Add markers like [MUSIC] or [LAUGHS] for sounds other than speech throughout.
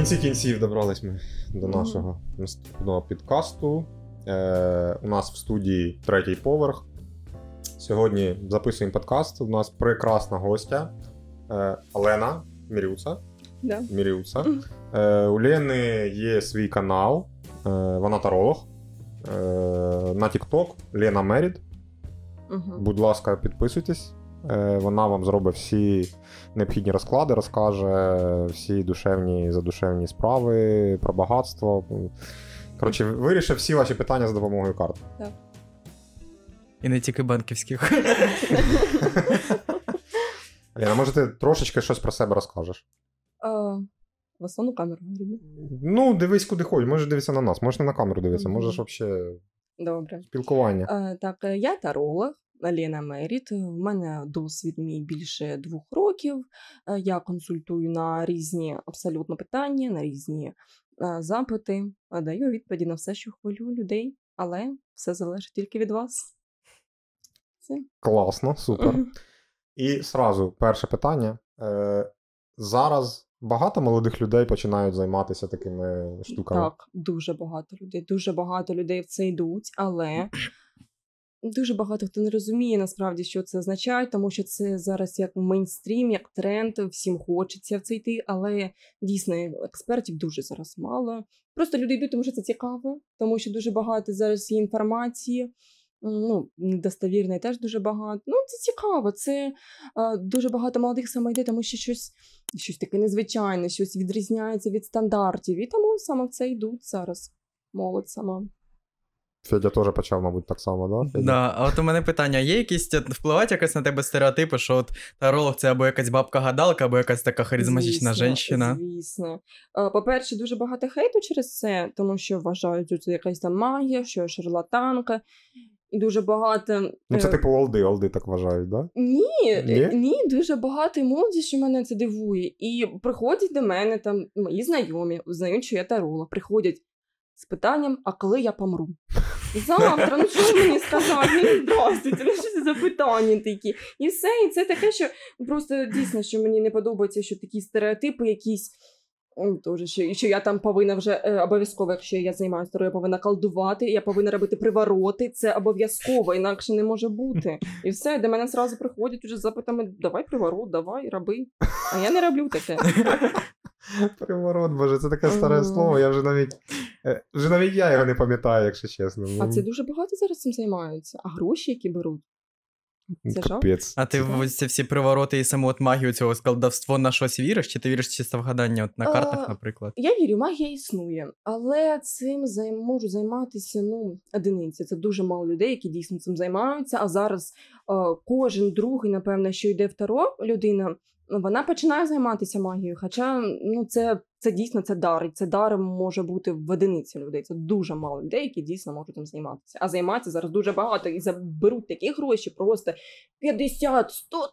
кінці кінців добрались ми до нашого наступного підкасту. Е, у нас в студії третій поверх. Сьогодні записуємо подкаст. У нас прекрасна гостя е, Олена Мірюца. Да. Мірюца. Е, у Лени є свій канал, е, вона таролог. Е, на TikTok Лена Мерід. Угу. Будь ласка, підписуйтесь. Е, Вона вам зробить всі необхідні розклади, розкаже всі душевні задушевні справи про багатство. Коротше, вирішив всі ваші питання за допомогою карт. І не тільки банківських. [LAUGHS] Ліна, може ти трошечки щось про себе розкажеш? В основну камеру. Ну, дивись, куди хочеш, можеш дивитися на нас, можеш не на камеру дивитися, можеш взагалі Добре. спілкування. Так, е, я таролог. Лена Меріт. У мене досвід мій більше двох років. Е, Я консультую на різні абсолютно питання, на різні е, запити. Е, Даю відповіді на все, що хвилює людей, але все залежить тільки від вас. Все. Класно, супер. І сразу перше питання. Зараз багато молодих людей починають займатися такими штуками. Так, дуже багато людей. Дуже багато людей в це йдуть, але дуже багато хто не розуміє насправді, що це означає, тому що це зараз як мейнстрім, як тренд, всім хочеться в це йти, але дійсно експертів дуже зараз мало. Просто люди йдуть, тому що це цікаво, тому що дуже багато зараз є інформації. Ну, недостовірної теж дуже багато. Ну, це цікаво. Це е, дуже багато молодих саме йде, тому що щось щось таке незвичайне, щось відрізняється від стандартів. І тому саме в це йдуть зараз. Молодь сама. Федя теж почав, мабуть, так само, да? Федя? Да, а от у мене питання: є якісь впливають якось на тебе стереотипи, що от таролог це або якась бабка-гадалка, або якась така харизматична Звісно, жінка? Звісно. Е, По-перше, дуже багато хейту через це, тому що вважають, що це якась там магія, що я шарлатанка. І дуже багато. Ну, це е, типу олди, олди так вважають, да? Ні, Ні? ні, ні, дуже багато молоді, що мене це дивує. І приходять до мене там мої знайомі, знають, що я таролог, приходять з питанням, а коли я помру? Завтра, ну що мені сказати? Ну, здравствуйте, ну що це за питання такі? І все, і це таке, що просто дійсно, що мені не подобається, що такі стереотипи якісь. Тоже, що, що я там повинна вже е, обов'язково, якщо я займаюся тарою, я повинна колдувати, я повинна робити привороти. Це обов'язково, інакше не може бути. І все, до мене зразу приходять уже запитами: давай приворот, давай, роби. А я не роблю таке. Приворот, боже, це таке старе слово, я вже навіть. е, Вже навіть я його не пам'ятаю, якщо чесно. А Ну, це дуже багато зараз цим займаються. А гроші, які беруть, це жах. капець. А ти в ці всі привороти і саму от магію цього колдовство на щось віриш? Чи ти віриш чисто в гадання от на А, картах, наприклад? Я вірю, магія існує, але цим займ... можуть займатися ну, одиниці. Це дуже мало людей, які дійсно цим займаються. А зараз е, кожен другий, напевно, що йде в таро людина, вона починає займатися магією. Хоча ну, це, це дійсно це дар. І це дар може бути в одиниці людей. Це дуже мало людей, які дійсно можуть цим займатися. А займатися зараз дуже багато і заберуть такі гроші, просто 50-100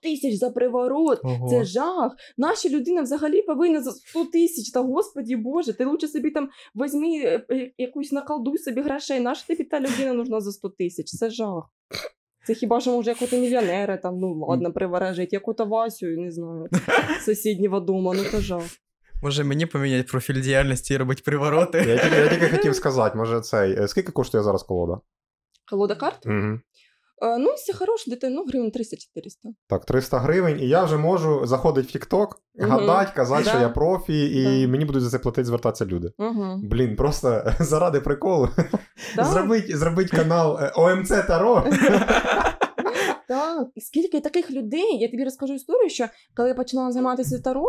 тисяч за приворот. Ого. Це жах. Наша людина взагалі повинна за 100 тисяч. Та господі Боже, ти лучше собі там візьми е, е, якусь наколдуй собі грошей. Наша тобі та людина нужна за 100 тисяч. Це жах. Це хіба що може якого мільйонера, там, ну ладно, приварежить, яку-то Васю, не знаю, [LAUGHS] сусіднього дому, ну то жах. Може мені поміняти профіль діяльності і робити привороти? Я тільки, я тільки хотів сказати, може цей. е, Скільки коштує зараз колода? Колода карт? Угу. Е, ну, якщо хороша, дитина, ну, гривень 300-400. Так, 300 гривень, і я вже можу заходити в TikTok, Мгм. гадати, казати, Да. що я профі, і Да. мені будуть за це платити, звертатися люди. Угу. Блін, просто [LAUGHS] заради приколу. Да. Зробить, зробить канал е, ОМЦ Таро. [LAUGHS] Так, скільки таких людей, я тобі розкажу історію, що коли я починала займатися таро,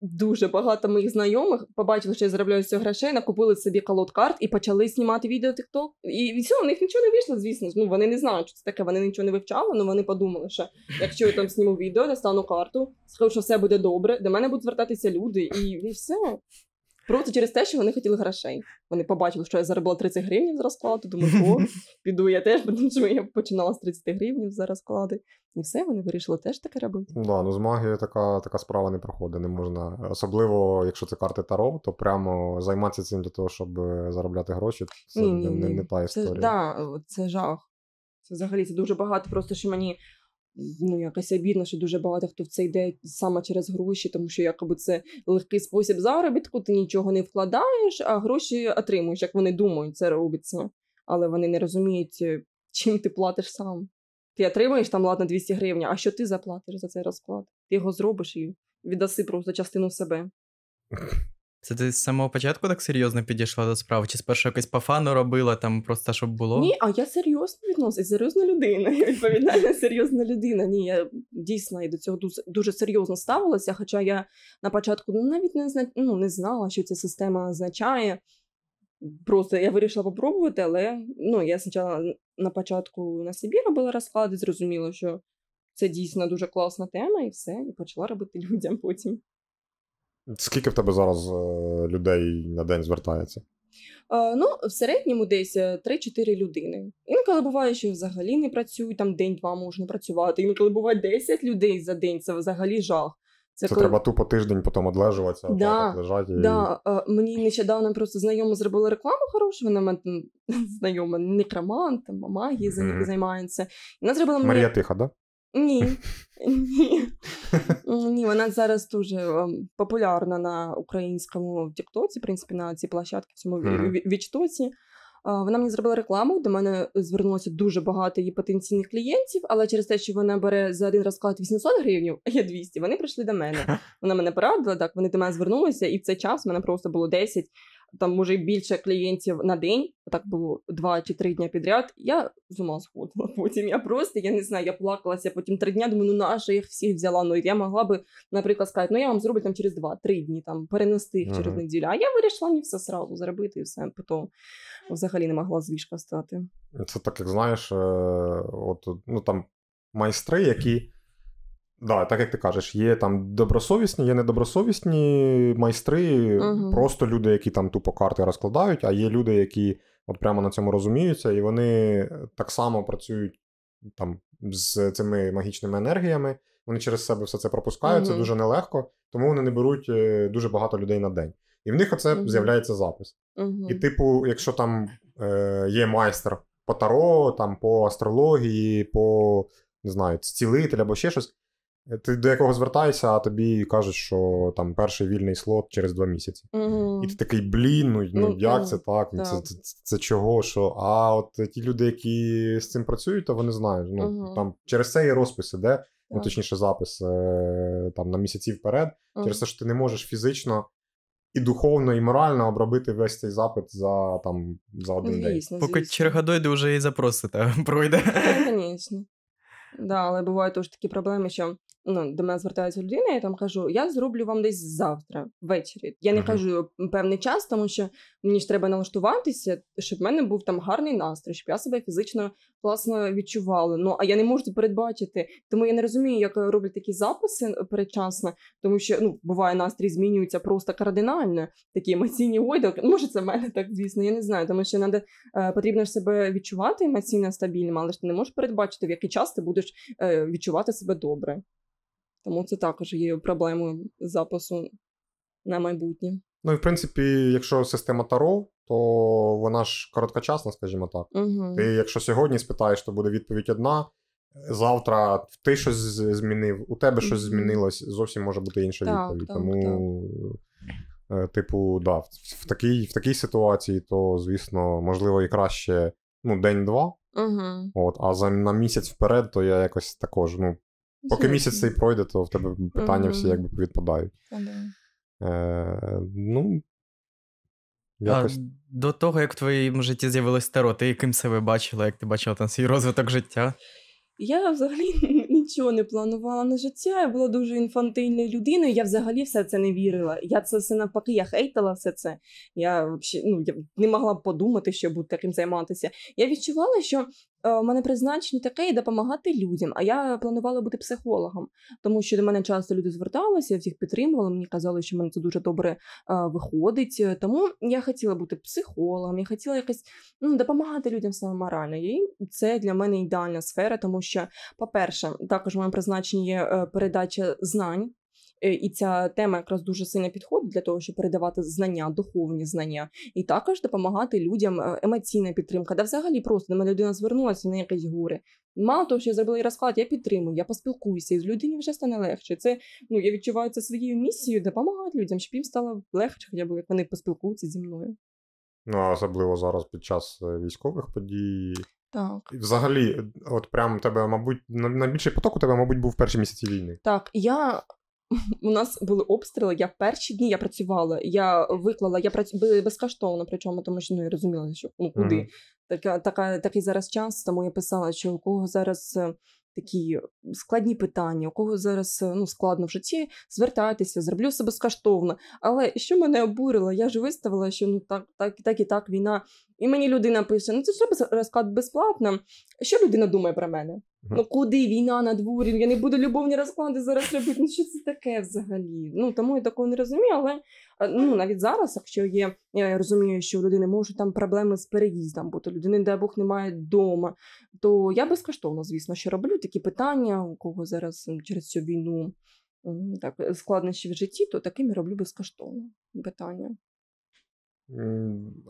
дуже багато моїх знайомих побачили, що я заробляю з цього грошей, накупили собі колод карт і почали знімати відео TikTok. І все, у них нічого не вийшло, звісно. Ну вони не знають, що це таке, вони нічого не вивчали, але вони подумали, що якщо я там сніму відео, достану карту, скажу, що все буде добре, до мене будуть звертатися люди, і, і все. Просто через те, що вони хотіли грошей. Вони побачили, що я заробила 30 гривень за розкладу. Думаю, о, [LAUGHS] піду я теж, тому що я починала з 30 гривень за розклади. І все, вони вирішили теж таке робити. Да, ну з магією така, така справа не проходить. Не можна. Особливо, якщо це карти Таро, то прямо займатися цим для того, щоб е, заробляти гроші. Це не, не, не та Це, історія. да, це жах. Це взагалі це дуже багато. Просто що мені ну, якось обідно, що дуже багато хто в це йде саме через гроші, тому що якоби це легкий спосіб заробітку, ти нічого не вкладаєш, а гроші отримуєш, як вони думають, це робиться. Але вони не розуміють, е, чим ти платиш сам. Ти отримаєш там, ладно, 200 гривень, а що ти заплатиш за цей розклад? Ти його зробиш і віддаси просто частину себе. [LAUGHS] Це ти з самого початку так серйозно підійшла до справи? Чи спершу якось по фану робила, там просто щоб було? Ні, а я серйозно відносусь, серйозна людина. Відповідальна серйозна людина. Ні, я дійсно і до цього дуже, дуже серйозно ставилася. Хоча я на початку навіть не зна... ну, не знала, що ця система означає. Просто я вирішила попробувати, але ну, я спочатку на початку на собі робила розклади, зрозуміла, що це дійсно дуже класна тема, і все, і почала робити людям потім. Скільки в тебе зараз е, людей на день звертається? Е, ну, в середньому десь е, 3-4 людини. Інколи буває, що взагалі не працюють, там день-два можна працювати. Інколи буває 10 людей за день, це взагалі жах. Це, треба тупо тиждень потім одлежуватися, Да, лежати. І... Да, е, мені нещодавно просто знайома зробила рекламу хорошу, вона мене [LAUGHS] знайома некромант, за Мгм. займається. І Вона зробила мені Марія Тиха, да? Ні. [LAUGHS] Ні. Ні, вона зараз дуже ем, популярна на українському Тіктоці, в принципі, на цій площадці, в цьому Вічтоці. Вона мені зробила рекламу, до мене звернулося дуже багато її потенційних клієнтів, але через те, що вона бере за один розклад 800 гривень, а я 200, вони прийшли до мене. [LAUGHS] Вона мене порадила, так, вони до мене звернулися, і в цей час в мене просто було 10, там може і більше клієнтів на день, так було 2 чи 3 дня підряд. Я з ума сходила. [LAUGHS] Потім я просто, я не знаю, я плакалася, потім 3 дня думаю, ну наша їх всіх взяла. Ну я могла би, наприклад, сказати, ну я вам зроблю там через 2-3 дні, там перенести їх через неділю. А я вирішила не все сразу зробити і все. Потім взагалі не могла з ліжка стати. Це так, як знаєш, е, от, ну там майстри, які. Да, так як ти кажеш, є там добросовісні, є недобросовісні майстри, Мгм. просто люди, які там тупо карти розкладають, а є люди, які от прямо на цьому розуміються, і вони так само працюють там з цими магічними енергіями. Вони через себе все це пропускають, це дуже нелегко, тому вони не беруть е, дуже багато людей на день. І в них оце Мгм. з'являється запис. Угу. І, типу, якщо там е, є майстер по таро, там, по астрології, по не знаю, цілитель або ще щось, ти до якого звертаєшся, а тобі кажуть, що там перший вільний слот через два місяці. Угу. І ти такий, блін, ну, ну Ну, як це так? Ну, Це, це, це чого? Що? А от ті люди, які з цим працюють, то вони знають. Ну, там, через це і розпис іде, ну, точніше, запис е, там, на місяці вперед. Через те, що ти не можеш фізично і духовно, і морально обробити весь цей запит за, там, за один день. Звісно, Поки звісно. черга дойде, вже і запроси та [LAUGHS] пройде. Ну, Звісно. Да, але бувають теж такі проблеми, що ну, до мене звертається людина, я там кажу, я зроблю вам десь завтра, ввечері. Я не кажу певний час, тому що мені ж треба налаштуватися, щоб в мене був там гарний настрій, щоб я себе фізично класно відчувала. Ну а я не можу передбачити. Тому я не розумію, як роблять такі записи передчасно, тому що ну, буває настрій змінюється просто кардинально. Такі емоційні гойдалки. Може, це в мене так, звісно, я не знаю, тому що надо, е, потрібно ж себе відчувати емоційно стабільним, але ж ти не можеш передбачити, в який час ти будеш е, відчувати себе добре. Тому це також є проблемою запису на майбутнє. Ну і в принципі, якщо система Таро, то вона ж короткочасна, скажімо так. Угу. Ти, якщо сьогодні спитаєш, то буде відповідь одна. Завтра ти щось змінив, у тебе щось змінилось, зовсім може бути інша Так, відповідь. так, Тому, е, типу, да, в, в, такій, в такій ситуації, то, звісно, можливо, і краще ну, день-два. Угу. От, а за на місяць вперед, то я якось також. Ну, поки місяць цей пройде, то в тебе питання всі якби відпадають. Е, ну, якось. А до того, як в твоєму житті з'явилось таро, ти яким себе бачила, як ти бачила там свій розвиток життя? Я взагалі [LAUGHS] нічого не планувала на життя. Я була дуже інфантильною людиною. Я взагалі все це не вірила. Я це все навпаки, я хейтила все це. Я взагалі ну, я не могла б подумати, що буду таким займатися. Я відчувала, що е, в мене призначення таке і допомагати людям. А я планувала бути психологом, тому що до мене часто люди зверталися, я всіх підтримувала. Мені казали, що мене це дуже добре е, виходить. Тому я хотіла бути психологом, я хотіла якось ну, допомагати людям саме морально. І це для мене ідеальна сфера, тому що, по-перше, також в моєму призначенні є е, передача знань. Е, І ця тема якраз дуже сильно підходить для того, щоб передавати знання, духовні знання, і також допомагати людям е, емоційна підтримка. Да взагалі просто до мене людина звернулася на якесь горе. Мало того, що я зробила розклад, я підтримую, я поспілкуюся, і з людині вже стане легше. Це ну я відчуваю це своєю місією допомагати людям, щоб їм стало легше, хоча б як вони поспілкуються зі мною. Ну, а особливо зараз під час е, військових подій. Так. Взагалі, от прям тебе, мабуть, на- найбільший поток у тебе, мабуть, був в перші місяці війни. Так, я. У нас були обстріли. Я в перші дні я працювала. Я виклала, я працю безкоштовно, причому тому що ну я розуміла, що ну куди Мгм. така, така такий зараз час. Тому я писала, що у кого зараз е, такі складні питання, у кого зараз е, ну складно в житті, звертайтеся, зроблю все безкоштовно. Але що мене обурило, я ж виставила, що ну так, так, так і так війна. І мені людина пише: ну це ж розклад безплатно. Що людина думає про мене? Мгм. Ну куди війна на дворі? Я не буду любовні розклади зараз робити. Ну що це таке взагалі? Ну тому я такого не розумію, але ну навіть зараз, якщо є, я розумію, що у людини можуть там проблеми з переїздом, бути людини, дай Бог, немає вдома, то я безкоштовно, звісно, що роблю такі питання, у кого зараз через цю війну так складнощі в житті, то такими роблю безкоштовно питання.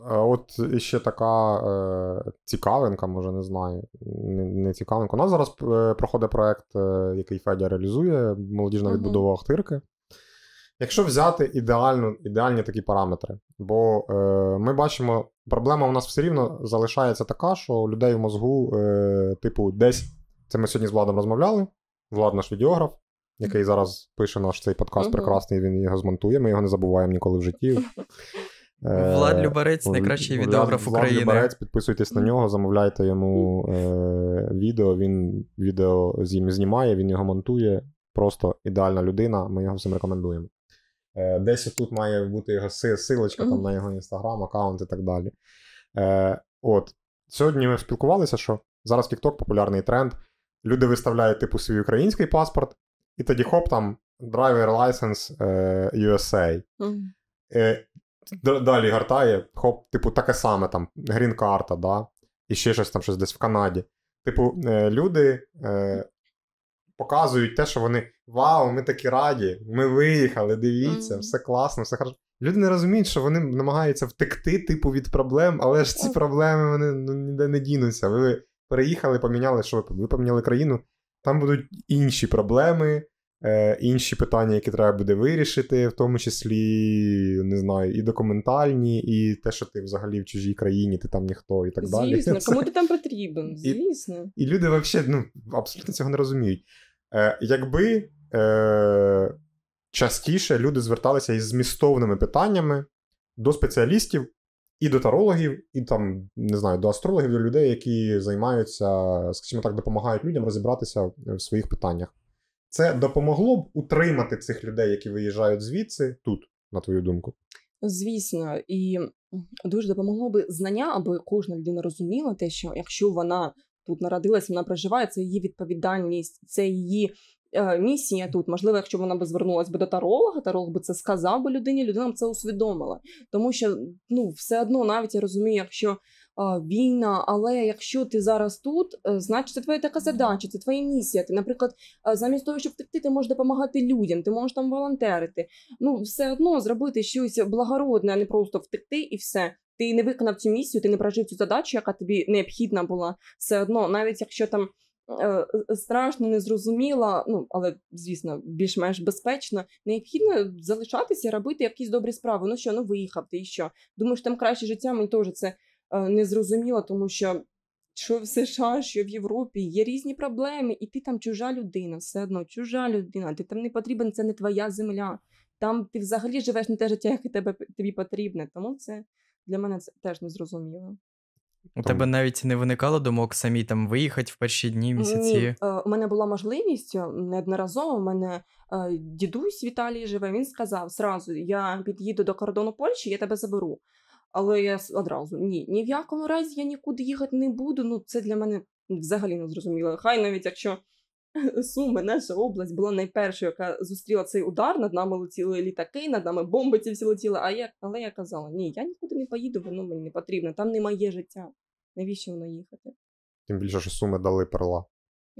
А от ще така е, цікавинка, може, не знаю. Не, не цікавинка. У нас зараз е, проходить проект, е, який Федя реалізує, молодіжна відбудова Ахтирки. Якщо взяти ідеальну, ідеальні такі параметри, бо е, ми бачимо, проблема у нас все рівно залишається така, що у людей в мозгу, е, типу, десь це ми сьогодні з Владом розмовляли. Влад наш відеограф, який зараз пише наш цей подкаст прекрасний, він його змонтує, ми його не забуваємо ніколи в житті. [LAUGHS] Е, Влад Любарець найкращий відеограф Влад України. Любарець, підписуйтесь на нього, замовляйте йому е, відео. Він відео знімає, він його монтує. Просто ідеальна людина. Ми його всім рекомендуємо. Е, десь тут має бути його силочка там, на його інстаграм, аккаунт і так далі. Е, от. Сьогодні ми спілкувалися, що зараз TikTok популярний тренд. Люди виставляють типу свій український паспорт, і тоді хоп, там driver license е, USA. Е, д- далі гартає, хоп, типу, таке саме там, грін-карта, да? і ще щось там щось десь в Канаді. Типу, е, люди е, показують те, що вони вау, ми такі раді, ми виїхали, дивіться, Мгм. все класно, все хорошо. Люди не розуміють, що вони намагаються втекти, типу, від проблем, але ж ці проблеми вони ну, ніде не дінуться. Ви переїхали, поміняли, що ви, ви поміняли країну, там будуть інші проблеми, е, інші питання, які треба буде вирішити, в тому числі, не знаю, і документальні, і те, що ти взагалі в чужій країні, ти там ніхто, і так далі. Звісно, кому ти там потрібен? Звісно. і люди взагалі ну, абсолютно цього не розуміють. Е, якби е, частіше люди зверталися із змістовними питаннями до спеціалістів і до тарологів, і там, не знаю, до астрологів, до людей, які займаються, скажімо так, допомагають людям розібратися в своїх питаннях. Це допомогло б утримати цих людей, які виїжджають звідси, тут, на твою думку. Звісно, і дуже допомогло би знання, аби кожна людина розуміла те, що якщо вона тут народилась, вона проживає, це її відповідальність, це її е, місія тут. Можливо, якщо вона би звернулася до таролога, таролог би це сказав би людині, людина б це усвідомила. Тому що ну, все одно, навіть я розумію, якщо війна, але якщо ти зараз тут, е, значить це твоя така задача, це твоя місія. Ти, наприклад, замість того, щоб втекти, ти можеш допомагати людям, ти можеш там волонтерити ну, все одно зробити щось благородне, а не просто втекти і все. Ти не виконав цю місію, ти не прожив цю задачу, яка тобі необхідна була. Все одно, навіть якщо там е, е, страшно, незрозуміло, ну але звісно, більш-менш безпечно, необхідно залишатися, робити якісь добрі справи. Ну що, ну виїхав ти і що? Думаєш, там краще життя, мені теж це е, не зрозуміло, тому що. Що в США, що в Європі є різні проблеми, і ти там чужа людина, все одно чужа людина. Ти там не потрібен, це не твоя земля там ти взагалі живеш не те життя, яке тебе тобі потрібне. Тому це для мене це теж незрозуміло. У тебе навіть не виникало думок самі там виїхати в перші дні, місяці. Ні, е, у мене була можливість е, неодноразово. У мене е, дідусь Віталій живе. Він сказав зразу: я під'їду до кордону Польщі, я тебе заберу. Але я одразу ні, ні в якому разі я нікуди їхати не буду. Ну це для мене взагалі не зрозуміло. Хай навіть якщо [LAUGHS] Суми, наша область була найпершою, яка зустріла цей удар. Над нами летіли літаки, над нами бомби ці всі летіли. А я, але я казала: ні, я нікуди не поїду, воно мені не потрібно. Там не моє життя. Навіщо воно їхати? Тим більше, що суми дали перла.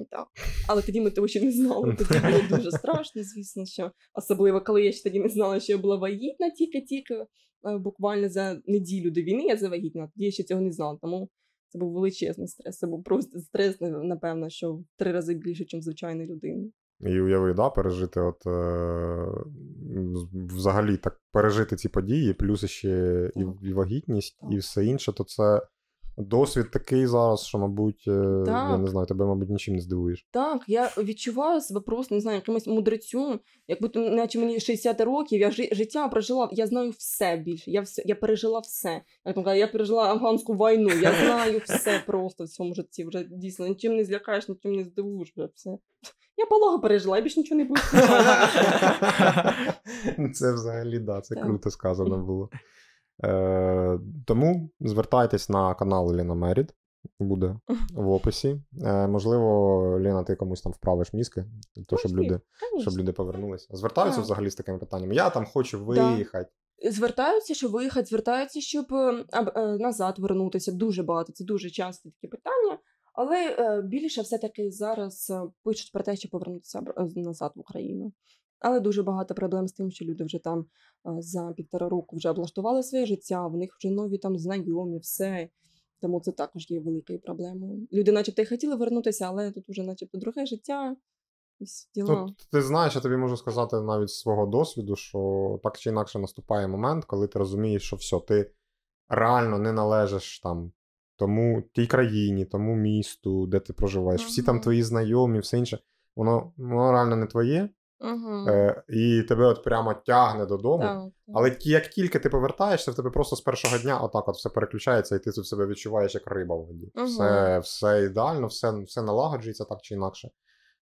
Так. Але тоді ми того ще не знали. [LAUGHS] Тоді було дуже страшно, звісно, що особливо, коли я ще тоді не знала, що я була вагітна тільки-тільки, е, буквально за неділю до війни я завагітніла, тоді я ще цього не знала. Тому це був величезний стрес. Це був просто стрес, напевно, що в три рази більше, ніж звичайної людини. І уяви, да, пережити, от е, взагалі так пережити ці події, плюс ще і, і вагітність, і все інше, то це досвід такий зараз, що, мабуть, е, я не знаю, тебе, мабуть, нічим не здивуєш. Так, я відчуваю себе просто, не знаю, якимось мудрецю, як будто, наче мені 60 років, я жи- життя прожила, я знаю все більше, я, все, я пережила все. Як там я пережила афганську війну, я знаю все просто в цьому житті. Вже дійсно нічим не злякаєш, нічим не здивуєш. Вже все. Я пологу пережила, я більше нічого не буду. Це взагалі, да, це Так. круто сказано було. Е, тому звертайтесь на канал Ліна Мерід, буде в описі. Е, можливо, Ліна, ти комусь там вправиш мізки, то, щоб люди, щоб люди повернулися. Звертаються взагалі з такими питаннями. Я там хочу Да. виїхати. Звертаються, щоб виїхати, звертаються, щоб е, аб- е, назад вернутися. Дуже багато. Це дуже часто такі питання. Але е, більше все-таки зараз пишуть про те, щоб повернутися назад в Україну. Але дуже багато проблем з тим, що люди вже там за півтора року вже облаштували своє життя, в них вже нові там знайомі, все. Тому це також є великою проблемою. Люди, начебто, й хотіли вернутися, але тут вже, начебто, друге життя. діла. Тут ти знаєш, я тобі можу сказати навіть з свого досвіду, що так чи інакше наступає момент, коли ти розумієш, що все, ти реально не належиш там тому тій країні, тому місту, де ти проживаєш. Всі там твої знайомі, все інше, воно, воно реально не твоє, Угу. е, і тебе от прямо тягне додому. так. Але як тільки ти повертаєшся, в тебе просто з першого дня отак от все переключається, і ти тут себе відчуваєш як риба в воді. Мгм. Все, все ідеально, все, все налагоджується так чи інакше.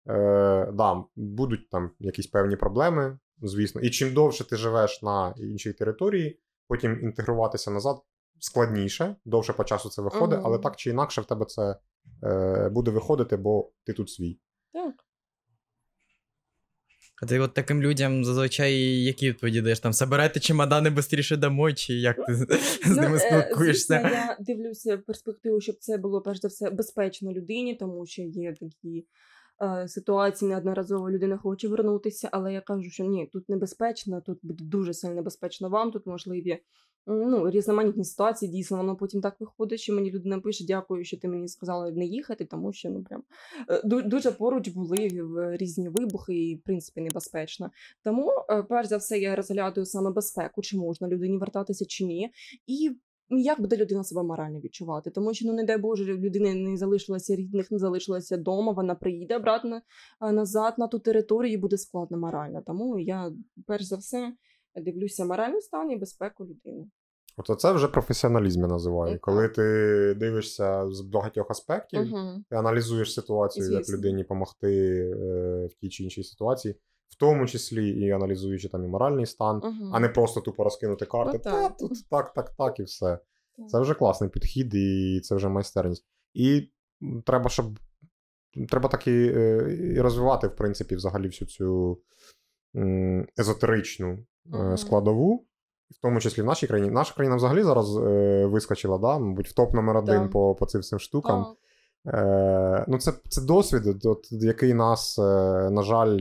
Е, да, будуть там якісь певні проблеми, звісно. І чим довше ти живеш на іншій території, потім інтегруватися назад складніше, довше по часу це виходить, Мгм. але так чи інакше в тебе це е, буде виходити, бо ти тут свій. так. А ти от таким людям зазвичай які відповіді даєш? Там собирайте чемодани швидше домой, чи як ти з Ну, ними е, спілкуєшся? Звісно, я дивлюся перспективу, щоб це було перш за все безпечно людині, тому що є такі е, ситуації, неодноразово людина хоче вернутися, але я кажу, що ні, тут небезпечно, тут буде дуже сильно небезпечно вам, тут можливі ну, різноманітні ситуації. Дійсно, воно потім так виходить, що мені людина пише: дякую, що ти мені сказала не їхати, тому що ну прям е, дуже поруч були в- різні вибухи, і в принципі небезпечно. Тому, е, перш за все, я розглядаю саме безпеку, чи можна людині вертатися, чи ні. І як буде людина себе морально відчувати? Тому що, ну не дай Боже, людини не залишилося рідних, не залишилося вдома, вона приїде обратно назад на ту територію і буде складно морально. Тому я перш за все дивлюся моральний стан і безпеку людини. От це вже професіоналізм я називаю. Так. Коли ти дивишся з багатьох аспектів, Угу. ти аналізуєш ситуацію, як людині допомогти е, в тій чи іншій ситуації, в тому числі і аналізуючи там і моральний стан, Угу. а не просто тупо розкинути карти. Ну, Та тут так, так, так, і все. Так. Це вже класний підхід, і це вже майстерність. І треба, щоб треба так і, е, і розвивати, в принципі, взагалі всю цю езотеричну е, Мгм. складову. В тому числі в нашій країні. Наша країна взагалі зараз е, вискочила, да? мабуть, в топ номер один Да. по, по цим всім штукам. Так. Е, ну, це, це досвід, от, який нас, е, на жаль,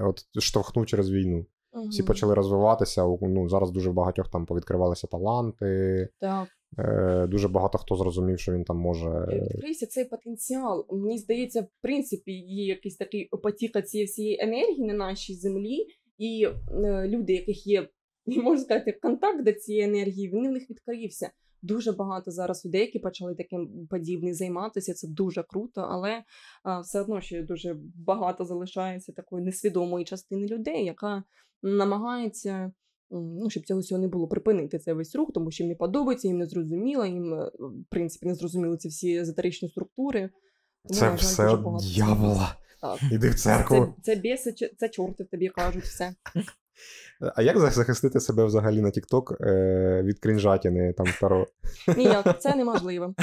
от, штовхнув через війну. Всі почали розвиватися. Ну, зараз дуже багатьох там повідкривалися таланти. Так. Е, дуже багато хто зрозумів, що він там може. відкрився цей потенціал. Мені здається, в принципі, є якийсь такий потік цієї всієї енергії на нашій землі, і е, люди, яких є, можна сказати, контакт до цієї енергії, він в них відкрився. Дуже багато зараз людей, які почали таким подібним займатися. Це дуже круто, але а, все одно ще дуже багато залишається такої несвідомої частини людей, яка намагається. Ну, щоб цього всього не було припинити цей весь рух, тому що їм не подобається, їм не зрозуміло, їм, е, в принципі, не зрозуміли ці всі езотеричні структури. Тому, Це жаль, все дьявола. Так. Іди в церкву. Це, це біси, це чорти тобі кажуть все. А як захистити себе взагалі на TikTok е, від крінжатіни там второго? Ніяк, це неможливо.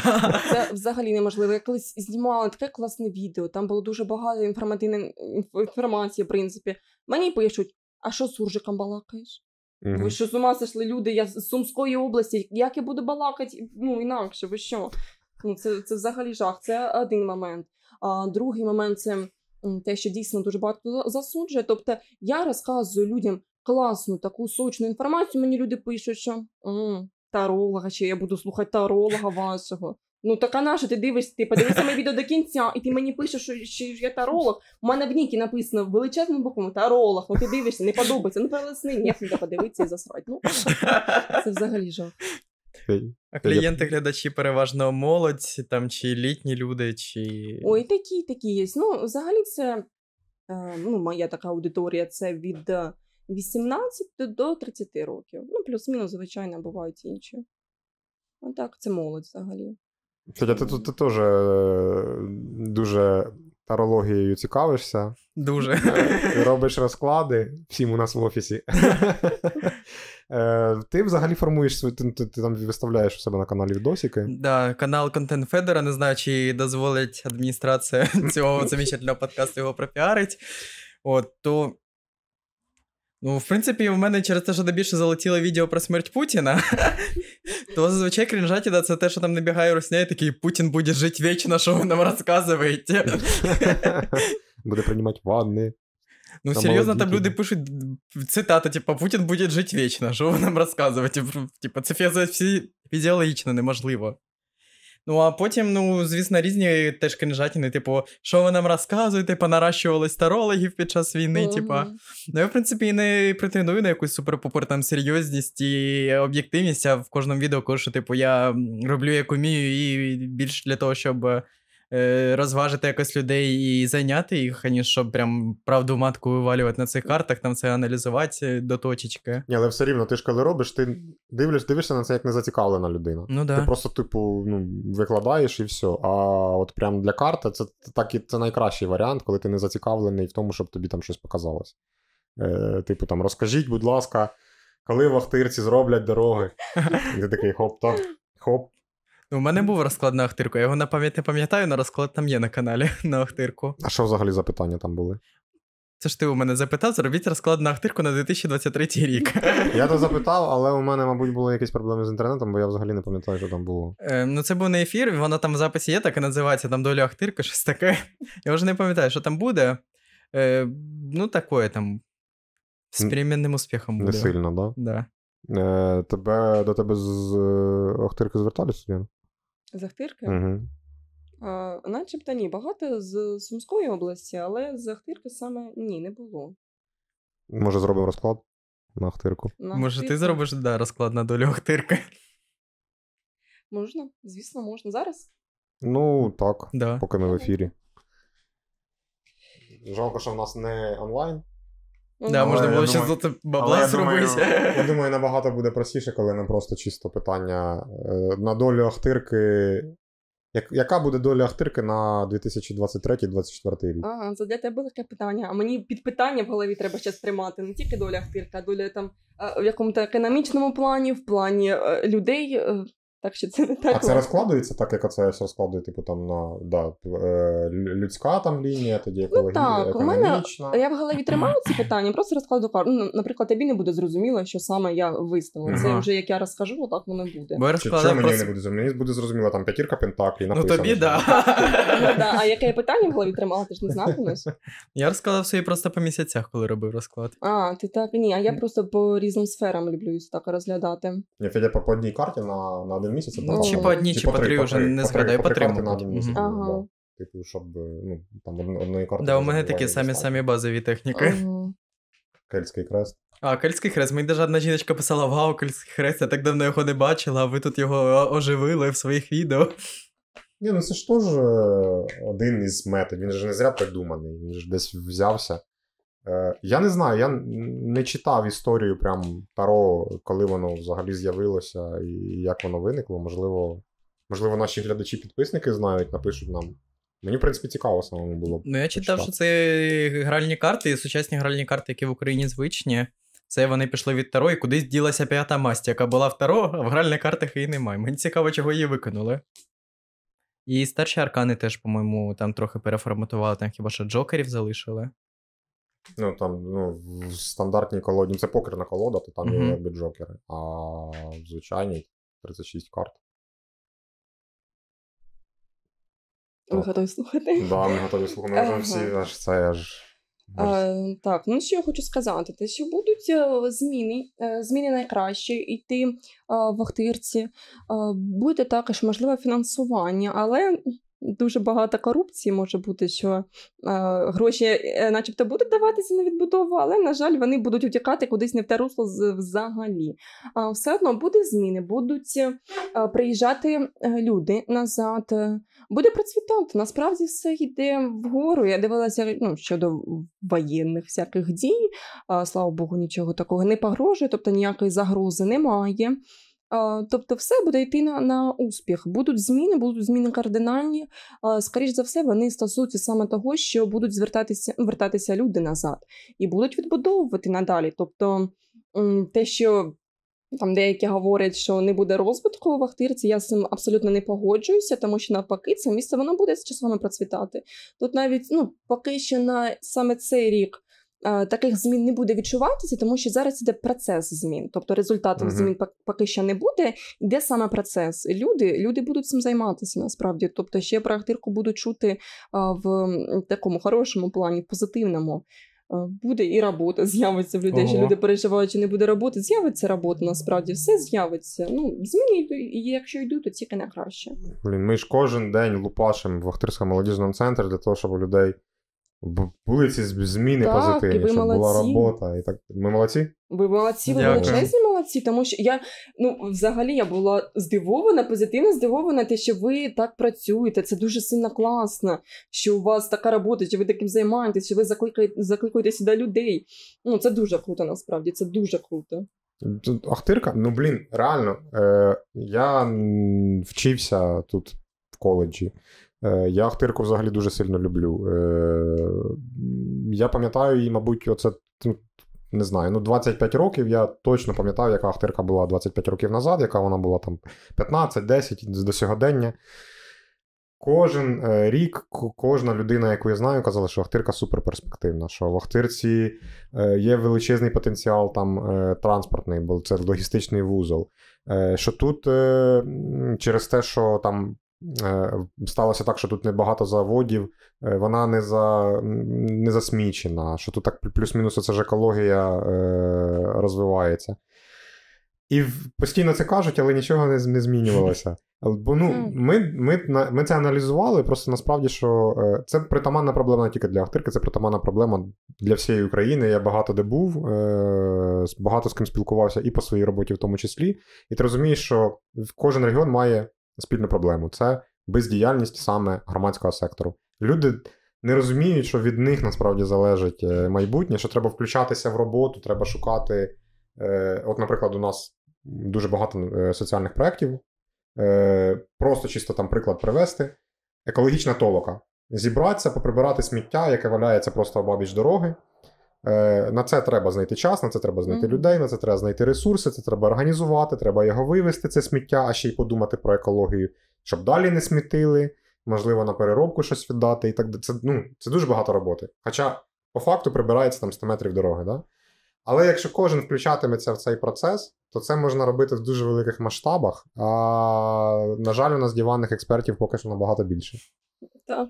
Це взагалі неможливо. Я колись знімала таке класне відео, там було дуже багато інформативної інформації, в принципі. Мені пишуть, а що з суржиком балакаєш? Ви що з ума сошли люди? Я з Сумської області. Як я буду балакати? Ну, інакше, ви що? Ну, це, це взагалі жах. Це один момент. А другий момент це те, що дійсно дуже багато засуджує. Тобто я розказую людям класну таку сочну інформацію. Мені люди пишуть, що таролога, чи я буду слухати таролога вашого. Ну так а на що ти дивишся, ти подивися моє відео до кінця, і ти мені пишеш, що, що я таролог. У мене в нікі написано величезним буквами таролог. Ну ти дивишся, не подобається. Ну перелесни, ні, треба подивитися і засрать. Ну це взагалі жах. А клієнти, глядачі переважно молодь, там чи літні люди, чи. Ой, такі, такі є. Ну, взагалі, це е, ну, моя така аудиторія це від е, 18 до 30 років. Ну, плюс-мінус, звичайно, бувають інші. А так, це молодь взагалі. Федя, ти тут теж е, дуже тарологією цікавишся. Дуже. Е, Робиш розклади всім у нас в офісі. [LAUGHS] Е, Ти взагалі формуєш свій, ти, ти, ти там виставляєш у себе на каналі відосики. Да, канал Контент Федера. Не знаю, чи дозволить адміністрація [LAUGHS] цього замечательного подкасту його пропіарить. От, то. Ну, в принципі, в мене через те, що більше залетіло відео про смерть Путіна, [LAUGHS] то зазвичай крінжатіда це те, що там набігає русня і такий Путін буде жити вічно, що ви нам розказуєте. [LAUGHS] Буде приймати ванни. Ну, серйозно, там люди пишуть цитату, [LAUGHS] типу, Путін буде жити вічно, що ви нам розказуєте? Типу, це фізі- всі- фізіологічно неможливо. Ну, а потім, ну, звісно, різні теж крінжатіни, типу, що ви нам розказуєте, понаращувались тарологів під час війни, Мгм. типа. Ну, я, в принципі, і не претендую на якусь суперпупер там серйозність і об'єктивність, а в кожному відео кажу, що, типу, я роблю як умію, і більш для того, щоб е, розважити якось людей і зайняти їх, аніж щоб прям правду матку вивалювати на цих картах, там це аналізувати до точечки. Ні, але все рівно, ти ж коли робиш, ти дивиш, дивишся на це як незацікавлена людина. Ну да. Ти просто, типу, ну, викладаєш і все. А от прям для карти це, так, і- це найкращий варіант, коли ти не зацікавлений в тому, щоб тобі там щось показалось. Е, типу, там, розкажіть, будь ласка, коли в Ахтирці зроблять дороги. [LAUGHS] І ти такий хоп, так, хоп. У мене був розклад на Ахтирку, я його на пам'ять не пам'ятаю, але розклад там є на каналі [LAUGHS] на Ахтирку. А що взагалі за питання там були? Це ж ти у мене запитав, зробіть розклад на Ахтирку на 2023 рік. [LAUGHS] Я то запитав, але у мене, мабуть, були якісь проблеми з інтернетом, бо я взагалі не пам'ятаю, що там було. Е, ну, це був не ефір, воно там в записі є, так і називається там доля Ахтирка, щось таке. [LAUGHS] Я вже не пам'ятаю, що там буде. Е, ну, такое там. З перемінним успіхом буде. Не сильно, да? Да. Е, тебе, до тебе з е, Охтирки звертались, Лена? Захтирки? Угу. А, начебто ні, багато з Сумської області, але з Ахтирки саме ні, не було. Може, зробимо розклад на Охтирку? На Може, ти зробиш да, розклад на долю Ахтирки? Можна, звісно, можна. Зараз? Ну, так, Да. поки ми в ефірі. Жалко, що в нас не онлайн. Да, можна було ще думаю- золото бабла я думаю, зробити. я думаю, набагато буде простіше, коли нам просто чисто питання е, на долю Ахтирки. Яка буде доля Ахтирки на 2023-2024 рік? Ага, це для тебе таке питання. А мені під питання в голові треба ще тримати не тільки доля Ахтирка, а доля там е, в якому-то економічному плані, в плані е, людей. Так що це не так. А це розкладується так, як оце розкладує, типу там на да, е, людська там лінія, тоді екологі... Ну так, у мене- Я в голові тримаю ці питання, просто розкладу карту. Ну, наприклад, тобі не буде зрозуміло, що саме я виставила. Це Ага. вже як я розкажу, отак воно буде. Бо Чи, що мені просто... не буде зрозуміло? Мені буде зрозуміло, там п'ятірка пентаклів Ну тобі, да. Ну, да. А яке я питання в голові тримала, ти ж не знатимеш? Я розкладав свої просто по місяцях, коли робив розклад. А, ти так ні, а я просто по різним сферам люблю так розглядати. Федя по, одній карті на, на один місяць. Ну, чи по одній, чи по три, вже не згадаю, по три, на один місяць. Ага. Типу, щоб ну, там одної карти. Да, у мене такі самі-самі базові техніки. [LAUGHS] Кельтський крест. А, Кельтський хрест. Мені даже одна жіночка писала: Вау, Кельтський хрест, я так давно його не бачила, а ви тут його оживили в своїх відео. Ні, ну це ж теж е, один із методів. Він же не зря придуманий, він ж десь взявся. Е, Я не знаю, я не читав історію прям Таро, коли воно взагалі з'явилося і як воно виникло. Можливо, можливо, наші глядачі-підписники знають, напишуть нам. Мені, в принципі, цікаво самому було. Ну, я читав, що це гральні карти, сучасні гральні карти, які в Україні звичні. Це вони пішли від Таро, і кудись ділася п'ята масть, яка була в Таро, а в гральних картах її немає. Мені цікаво, чого її викинули. І старші аркани теж, по-моєму, там трохи переформатували, там хіба що джокерів залишили. Ну, там, ну, в стандартній колоді, ну, це покерна колода, то там є якби джокери. А в звичайній 36 карт. Ви готові слухати? Да, ми [LAUGHS] готові слухати. Ми вже всі аж це аж. А, так, ну що я хочу сказати, те, що будуть е, зміни, е, зміни найкраще йти е, в Ахтирці, е, буде також можливе фінансування, але дуже багато корупції може бути, що е, гроші, е, начебто, будуть даватися на відбудову, але, на жаль, вони будуть утікати кудись не в те русло взагалі. А все одно буде зміни, будуть е, приїжджати люди назад. буде процвітати. Насправді все йде вгору. Я дивилася ну, щодо воєнних всяких дій. Слава Богу, нічого такого не погрожує, тобто ніякої загрози немає. Тобто, все буде йти на, на успіх. Будуть зміни, будуть зміни кардинальні. А, скоріш за все, вони стосуються саме того, що будуть звертатися, вертатися люди назад і будуть відбудовувати надалі. Тобто, те, що там деякі говорять, що не буде розвитку в Ахтирці, я з цим абсолютно не погоджуюся, тому що навпаки, це місце воно буде з часом процвітати. Тут навіть ну, поки що на саме цей рік таких змін не буде відчуватися, тому що зараз іде процес змін. Тобто результатів Мгм. змін пок- поки що не буде. Йде саме процес. Люди, люди будуть цим займатися насправді. Тобто ще про Ахтирку будуть чути е, в такому хорошому плані, позитивному. Е, Буде і робота з'явиться в людей, що люди переживають, чи не буде роботи. З'явиться робота, насправді все з'явиться. Ну, зміни йдуть, і якщо йдуть, то тільки на краще. Блін, ми ж кожен день лупашимо в Ахтирському молодіжному центрі для того, щоб у людей були ці зміни Так, і позитивні, ви щоб була робота. І так. Ми молодці? Ви молодці, ви величезні молодці, тому що я ну взагалі я була здивована, позитивно здивована, те, що ви так працюєте. Це дуже сильно класно, що у вас така робота, що ви таким займаєтесь, що ви закликаєте, закликаєте сюди людей. Ну це дуже круто, насправді. Це дуже круто. Тут Ахтирка, ну блін, реально. Е, я вчився тут в коледжі. Е, я Ахтирку взагалі дуже сильно люблю. Е, я пам'ятаю її, мабуть, оце. ну, Не знаю, ну 25 років я точно пам'ятаю, яка Ахтирка була 25 років назад, яка вона була там 15-10 до сьогодення. Кожен е, рік, кожна людина, яку я знаю, казала, що Ахтирка суперперспективна, що в Ахтирці є величезний потенціал там транспортний, бо це логістичний вузол. Що тут через те, що там сталося так, що тут небагато заводів, е, вона не, за, не засмічена, що тут так плюс-мінус оця ж екологія е, розвивається. І постійно це кажуть, але нічого не, не змінювалося. Бо ну, ми, ми, ми це аналізували, просто насправді, що е, це притаманна проблема не тільки для Ахтирки, це притаманна проблема для всієї України. Я багато де був, е, багато з ким спілкувався і по своїй роботі, в тому числі. І ти розумієш, що кожен регіон має спільну проблему: це бездіяльність саме громадського сектору. Люди не розуміють, що від них насправді залежить е, майбутнє, що треба включатися в роботу, треба шукати. е, От, наприклад, у нас дуже багато е, соціальних проєктів. Просто чисто там приклад привести. Екологічна толока. Зібратися, поприбирати сміття, яке валяється просто обабіч дороги. Е, На це треба знайти час, на це треба знайти Мгм. людей, на це треба знайти ресурси, це треба організувати, треба його вивезти, це сміття, а ще й подумати про екологію, щоб далі не смітили, можливо, на переробку щось віддати. І так це, ну, це дуже багато роботи. Хоча, по факту, прибирається там 100 метрів дороги. Да? Але якщо кожен включатиметься в цей процес, то це можна робити в дуже великих масштабах. А, на жаль, у нас діванних експертів поки що набагато більше. Так.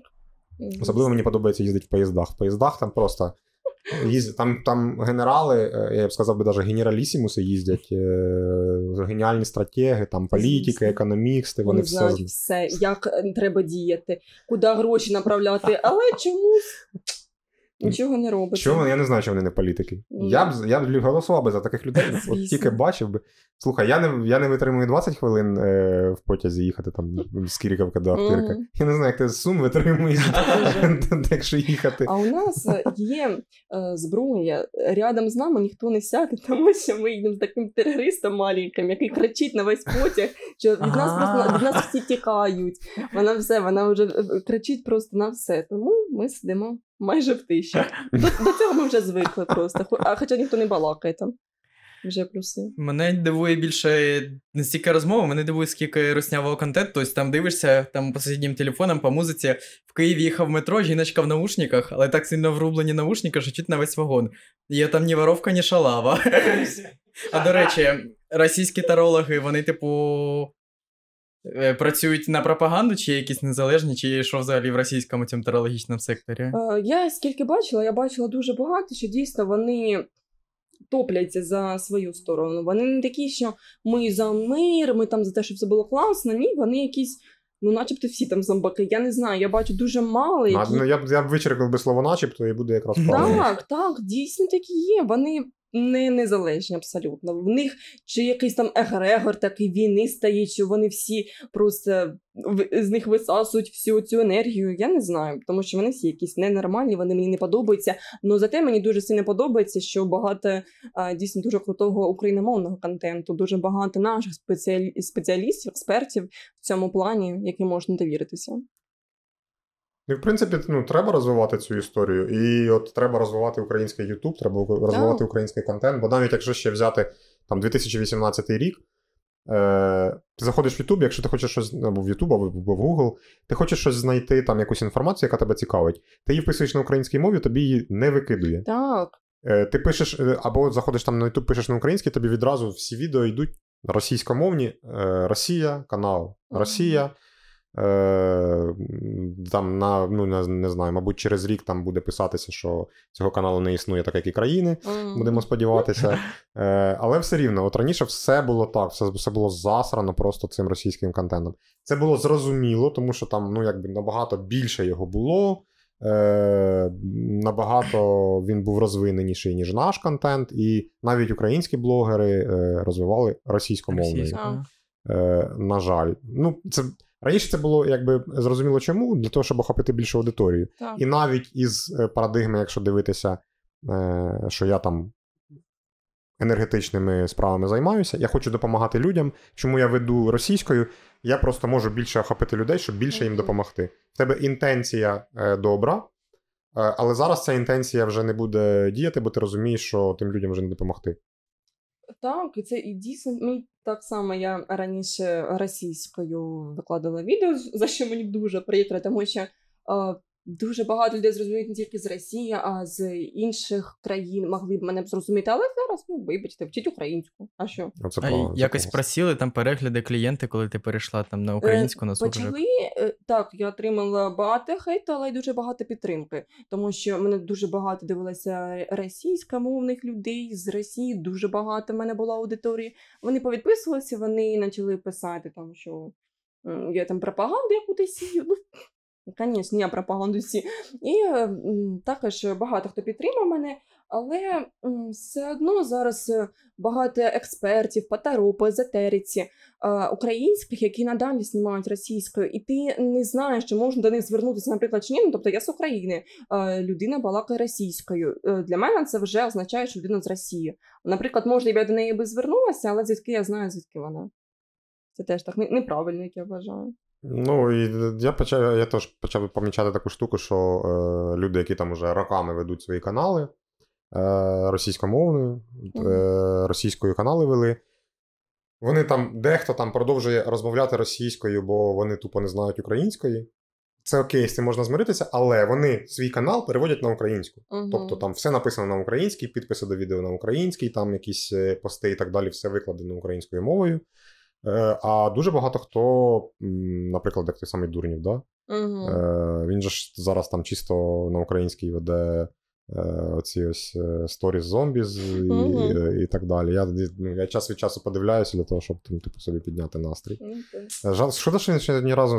Особливо мені подобається їздити в поїздах. В поїздах там просто їздять, там, там генерали, е, я б сказав би, навіть генералісімуси їздять, е, геніальні стратеги, там політики, економісти, вони все знають все, як треба діяти, куди гроші направляти, але чомусь нічого не робиться. Чому я не знаю, що вони не політики. Ну, Я б я б голосував би за таких людей. От тільки бачив би. Слухай, я не, я не витримую 20 хвилин е, в потязі їхати там з Кіріковки до Ахтирка. Мгм. Я не знаю, як ти з Сум витримуєш, [LAUGHS] якщо їхати. А у нас е, є е, зброя. Рядом з нами ніхто не сяде, тому що ми їдемо з таким терористом маленьким, який кричить на весь потяг, що від нас просто від нас всі тікають. Вона все, вона вже е, кричить просто на все. Тому ми сидимо майже в тиші. [LAUGHS] До, до цього ми вже звикли просто. А хоча ніхто не балакає там. Вже плюси. Мене дивує більше не стільки розмови, мене дивує скільки руснявого контенту. Тобто там дивишся там по сусіднім телефонам, по музиці. В Києві їхав метро, жіночка в наушниках, але так сильно врублені наушники, що чуть на весь вагон. Є там ні воровка, ні шалава. А до речі, російські тарологи, вони, типу. Е, працюють на пропаганду, чи якісь незалежні, чи що взагалі в російському цьому терологічному секторі? Е, Я скільки бачила, я бачила дуже багато, що дійсно вони топляться за свою сторону. Вони не такі, що ми за мир, ми там за те, щоб все було класно. Ні, вони якісь, ну, начебто, всі там зомбаки. Я не знаю, я бачу дуже мало. А, Які... ну, я б я б вичеркнув би слово начебто і буде якраз правильно. Так, так, дійсно такі є. Вони не незалежні абсолютно. В них чи якийсь там егрегор такий війни стоїть, що вони всі просто з них висасують всю цю енергію. Я не знаю, тому що вони всі якісь ненормальні, вони мені не подобаються. Ну зате мені дуже сильно подобається, що багато дійсно дуже крутого україномовного контенту, дуже багато наших спеціалі... спеціалістів, експертів в цьому плані, яким можна довіритися. І, в принципі, ну, треба розвивати цю історію. І от треба розвивати український YouTube, треба розвивати Так. український контент. Бо навіть якщо ще взяти там 2018 рік, е, ти заходиш в YouTube, якщо ти хочеш щось або в YouTube, або, в Google, ти хочеш щось знайти, там якусь інформацію, яка тебе цікавить. Ти її вписуєш на українській мові, тобі її не викидує. Так, Е, ти пишеш, е, або заходиш там на YouTube, пишеш на українській, тобі відразу всі відео йдуть російськомовні. Е, Росія, канал. Росія. Е, там на, ну, не, не знаю, мабуть, через рік там буде писатися, що цього каналу не існує, так як і країни. М. Будемо сподіватися. [LAUGHS] Е, але все рівно, от раніше все було так, все, все було засрано просто цим російським контентом. Це було зрозуміло, тому що там ну, якби набагато більше його було. Е, набагато він був розвиненіший, ніж наш контент, і навіть українські блогери е, розвивали російськомовний. Е, на жаль. Ну, це, раніше це було якби зрозуміло чому, для того, щоб охопити більшу аудиторію. так. І навіть із е, парадигми, якщо дивитися, е, що я там енергетичними справами займаюся, я хочу допомагати людям. Чому я веду російською? Я просто можу більше охопити людей, щоб більше їм допомогти. В тебе інтенція е, добра, але зараз ця інтенція вже не буде діяти, бо ти розумієш, що тим людям вже не допомогти. Так, і це і дійсно мій так само я раніше російською викладала відео, за що мені дуже прикро, тому що е, дуже багато людей зрозуміють не тільки з Росії, а з інших країн могли б мене б зрозуміти. Але зараз, ну вибачте, вчіть українську. А що? А це якось класно. просіли там перегляди клієнти, коли ти перейшла там на українську на суржик? Почали е, так, я отримала багато хейту, але й дуже багато підтримки, тому що мене дуже багато дивилося російськомовних людей з Росії. Дуже багато в мене було аудиторії. Вони повідписувалися, вони почали писати там, що я там пропаганду якусь сію. Ну, звісно, я пропаганду сію. І також багато хто підтримав мене. Але все одно зараз е, багато експертів по таро, по езотериці, е, українських, які надалі знімають російською, і ти не знаєш, чи можна до них звернутися, наприклад, чи ні. Ну, тобто я з України, е, людина балакає російською. Для мене це вже означає, що людина з Росії. Наприклад, може, я до неї би звернулася, але звідки я знаю, звідки вона. Це теж так неправильно, як я вважаю. Ну, і я почав, я теж почав помічати таку штуку, що е, люди, які там уже роками ведуть свої канали е, російськомовною, е, російською канали вели. Вони там, дехто там продовжує розмовляти російською, бо вони тупо не знають української. Це окей, з цим можна змиритися, але вони свій канал переводять на українську. Мгм. Тобто там все написано на українській, підписи до відео на українській, там якісь е, пости і так далі, все викладено українською мовою. Е, А дуже багато хто, наприклад, як той самий Дурнів, да? Е, він же ж зараз там чисто на українській веде е, оці ось сторіс зомбіз і, Мгм. і, і так далі. Я, ну, я час від часу подивляюся для того, щоб там, типу, собі підняти настрій. Ну. Е, Жал, шкода, що ще ні разу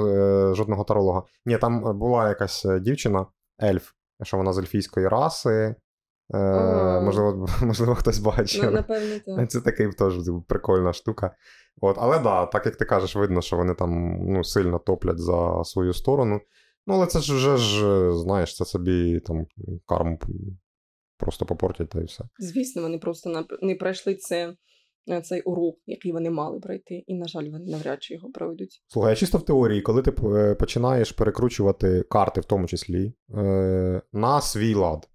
жодного таролога. Ні, там була якась дівчина, ельф, що вона з ельфійської раси. Е, можливо, [LAUGHS] можливо, хтось бачив. Ну, напевно, так. Це такий теж типу, прикольна штука. От, але да, так як ти кажеш, видно, що вони там ну, сильно топлять за свою сторону. Ну, але це ж вже ж, знаєш, це собі там карму просто попортять та і все. Звісно, вони просто не пройшли це, е, цей урок, який вони мали пройти, і, на жаль, вони навряд чи його пройдуть. Слухай, а чисто в теорії, коли ти е, починаєш перекручувати карти, в тому числі, на свій лад.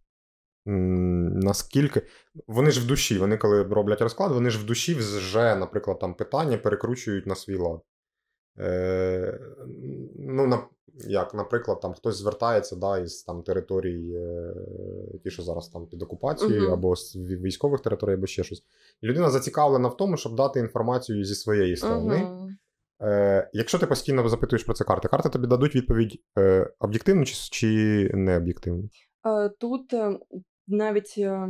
Наскільки вони ж в душі, вони коли роблять розклад, вони ж в душі вже, наприклад, там питання перекручують на свій лад. Е, ну, на, як, наприклад, там хтось звертається да, із там, територій, е, ті, що зараз там під окупацією, Мгм. або з військових територій, або ще щось. І людина зацікавлена в тому, щоб дати інформацію зі своєї сторони. Мгм. Е, якщо ти постійно запитуєш про це карти, карти тобі дадуть відповідь е, об'єктивну чи, чи не об'єктивну? Е, Тут е, навіть е,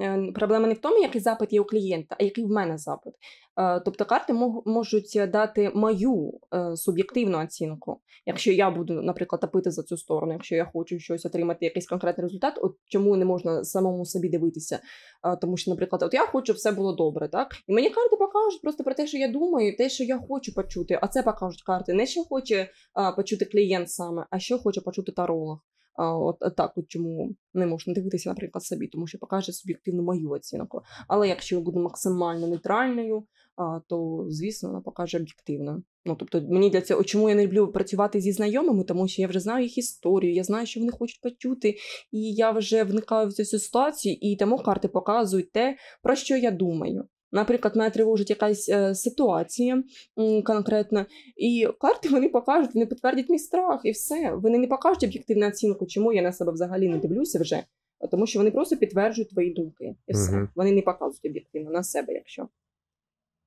е, проблема не в тому, який запит є у клієнта, а який в мене запит. Е, Тобто карти можуть дати мою е, суб'єктивну оцінку. Якщо я буду, наприклад, топити за цю сторону, якщо я хочу щось отримати, якийсь конкретний результат, от чому не можна самому собі дивитися? Е, Тому що, наприклад, от я хочу, все було добре, так? І мені карти покажуть просто про те, що я думаю, те, що я хочу почути. А це покажуть карти. Не що хоче почути клієнт саме, а що хоче почути таролог. От так, от чому не можна дивитися, наприклад, собі, тому що покаже суб'єктивну мою оцінку. Але якщо я буду максимально нейтральною, то звісно вона покаже об'єктивно. Ну тобто, мені для цього чому я не люблю працювати зі знайомими, тому що я вже знаю їх історію, я знаю, що вони хочуть почути, і я вже вникаю в цю ситуацію, і тому карти показують те, про що я думаю. Наприклад, мене тривожить якась е, ситуація конкретна, і карти вони покажуть, вони підтвердять мій страх, і все. Вони не покажуть об'єктивну оцінку, чому я на себе взагалі не дивлюся вже, тому що вони просто підтверджують твої думки. І все. Мгм. Вони не показують об'єктивно на себе, якщо.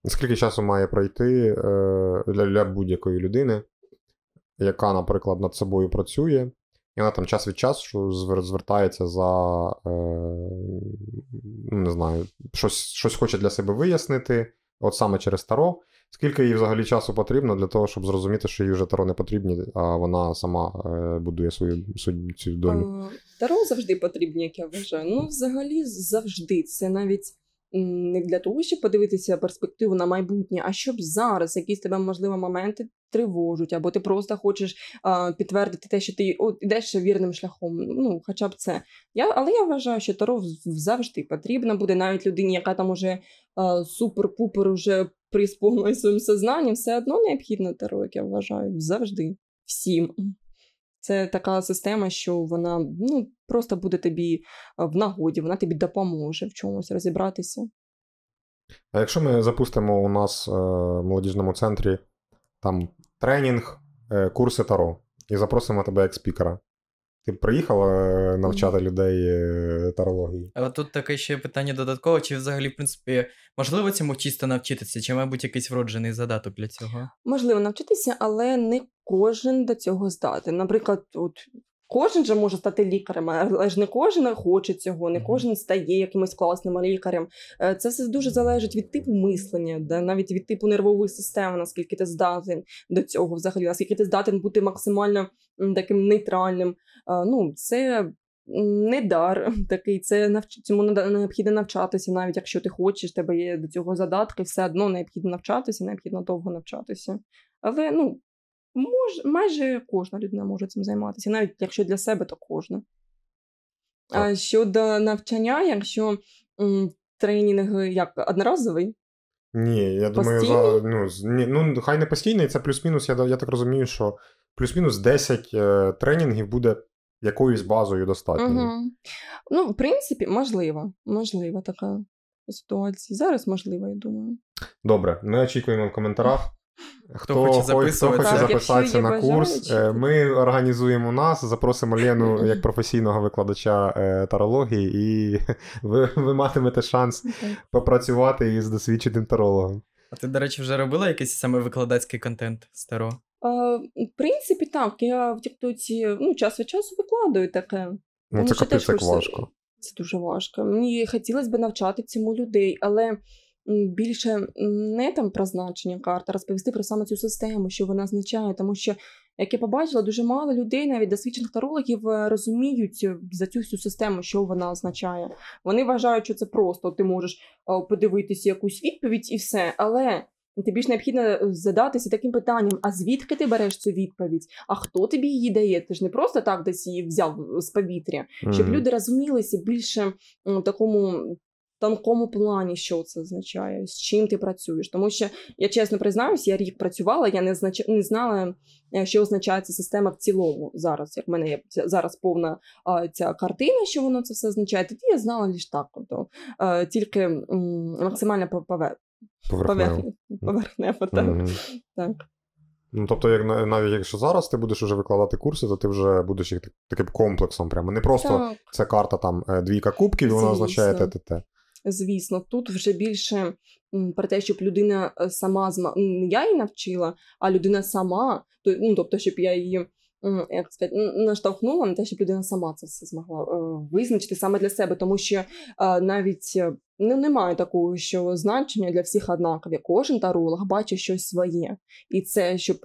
Скільки часу має пройти е, для будь-якої людини, яка, наприклад, над собою працює, і вона там час від часу звер- звертається за, е, ну, не знаю, щось, щось хоче для себе вияснити, от саме через Таро. Скільки їй взагалі часу потрібно для того, щоб зрозуміти, що їй вже Таро не потрібні, а вона сама е, будує свою цю долю? Е, Таро завжди потрібні, як я вважаю. Ну, взагалі, завжди. Це навіть не для того, щоб подивитися перспективу на майбутнє, а щоб зараз якісь тебе, можливо, моменти тривожуть, або ти просто хочеш а, підтвердити те, що ти от, ідеш вірним шляхом. Ну, хоча б це. Я, але я вважаю, що Таро завжди потрібно буде навіть людині, яка там уже супер-пупер уже присповнилась своїм сознанням, все одно необхідно Таро, як я вважаю. Завжди. Всім. Це така система, що вона ну, просто буде тобі в нагоді, вона тобі допоможе в чомусь розібратися. А якщо ми запустимо у нас е, в молодіжному центрі там тренінг, е, курси Таро, і запросимо тебе як спікера. Ти приїхала е, навчати людей е, тарології? Але тут таке ще питання додаткове, чи взагалі, в принципі, можливо цьому чисто навчитися, чи, мабуть, якийсь вроджений задаток для цього? Можливо навчитися, але не кожен до цього здатен. Наприклад, от кожен же може стати лікарем, але ж не кожен хоче цього, не кожен стає якимось класним лікарем. Е, Це все дуже залежить від типу мислення, да, навіть від типу нервової системи, наскільки ти здатен до цього, взагалі, наскільки ти здатен бути максимально таким нейтральним. Е, Ну, це не дар [LAUGHS] такий, це навч... цьому необхідно навчатися, навіть якщо ти хочеш, тебе є до цього задатки, все одно необхідно навчатися, необхідно довго навчатися. Але ну, мож... майже кожна людина може цим займатися, навіть якщо для себе, то кожна. А щодо навчання, якщо м, тренінг як одноразовий, Ні, я думаю, за, ну, ні, ну, хай не постійний, це плюс-мінус. Я, я так розумію, що плюс-мінус 10 е, тренінгів буде якоюсь базою достатньо. Угу. Ну, в принципі, можливо. Можлива така ситуація. Зараз можливо, я думаю. Добре, ми очікуємо в коментарях. Хто, хоче хоче, хто хоче Так, записатися якщо є на курс, бажаючі, е, ми організуємо нас, запросимо Лену як професійного викладача е, тарології, і [LAUGHS] ви, ви матимете шанс попрацювати із досвідченим тарологом. А ти, до речі, вже робила якийсь саме викладацький контент старо? А, в принципі, так, я в Тіктоці ну, час від часу викладаю таке. Ну, Тому це капець як важко. Це дуже важко. Мені хотілося б навчати цьому людей, але більше не там про значення карти, розповісти про саме цю систему, що вона означає. Тому що, як я побачила, дуже мало людей, навіть досвідчених тарологів, е, розуміють е, за цю всю систему, що вона означає. Вони вважають, що це просто ти можеш е, подивитися якусь відповідь і все. Але тобі ж необхідно задатися таким питанням: а звідки ти береш цю відповідь? А хто тобі її дає? Ти ж не просто так десь її взяв з повітря щоб люди розумілися більше такому тонкому плані, що це означає, з чим ти працюєш. Тому що я чесно признаюсь, я рік працювала, я не знач... не знала, е, що означає ця система в цілому зараз. Як в мене є зараз повна а, ця картина, що воно це все означає. Тоді я знала лише так, тобто, е, тільки м, максимально по- пове- Поверхнево. так. Ну, тобто, як навіть якщо зараз ти будеш уже викладати курси, то ти вже будеш їх таким комплексом прямо. Не просто Так. це карта там е, двійка кубків, і вона означає те-те-те. Звісно, тут вже більше про те, щоб людина е, сама зма... не я її навчила, а людина сама, то, ну, тобто, щоб я її. Як сказати, наштовхнула на те, щоб людина сама це все змогла е, визначити саме для себе, тому що е, навіть ну, немає такого, що значення для всіх однакові. Кожен таролог бачить щось своє, і це, щоб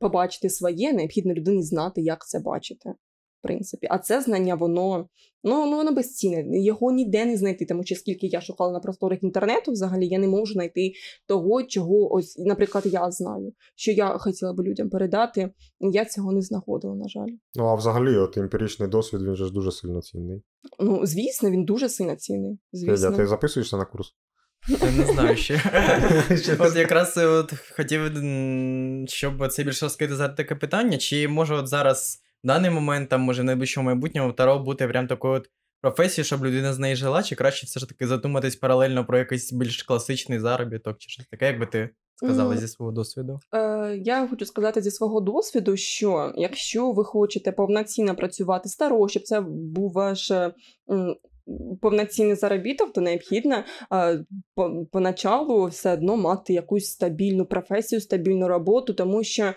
побачити своє, необхідно людині знати, як це бачити. В принципі, а це знання, воно ну, ну воно безцінне. Його ніде не знайти, тому що скільки я шукала на просторах інтернету, взагалі я не можу знайти того, чого ось, наприклад, я знаю, що я хотіла би людям передати. Я цього не знаходила, на жаль. Ну, а взагалі, от емпіричний досвід, він же ж дуже сильно цінний. Ну, звісно, він дуже сильно цінний. Федя, Звісно. ти записуєшся на курс? Я не знаю ще. [LAUGHS] От якраз е, от хотів, щоб це більше розкрити за таке питання, чи може от зараз, в даний момент, там, може, в найближчому майбутньому Таро бути прям такою от професією, щоб людина з неї жила, чи краще все ж таки задуматись паралельно про якийсь більш класичний заробіток, чи щось таке, якби ти сказала зі свого досвіду? Е, я хочу сказати зі свого досвіду, що якщо ви хочете повноцінно працювати старо, щоб це був ваш повноцінний заробіток, то необхідно по- поначалу все одно мати якусь стабільну професію, стабільну роботу, тому що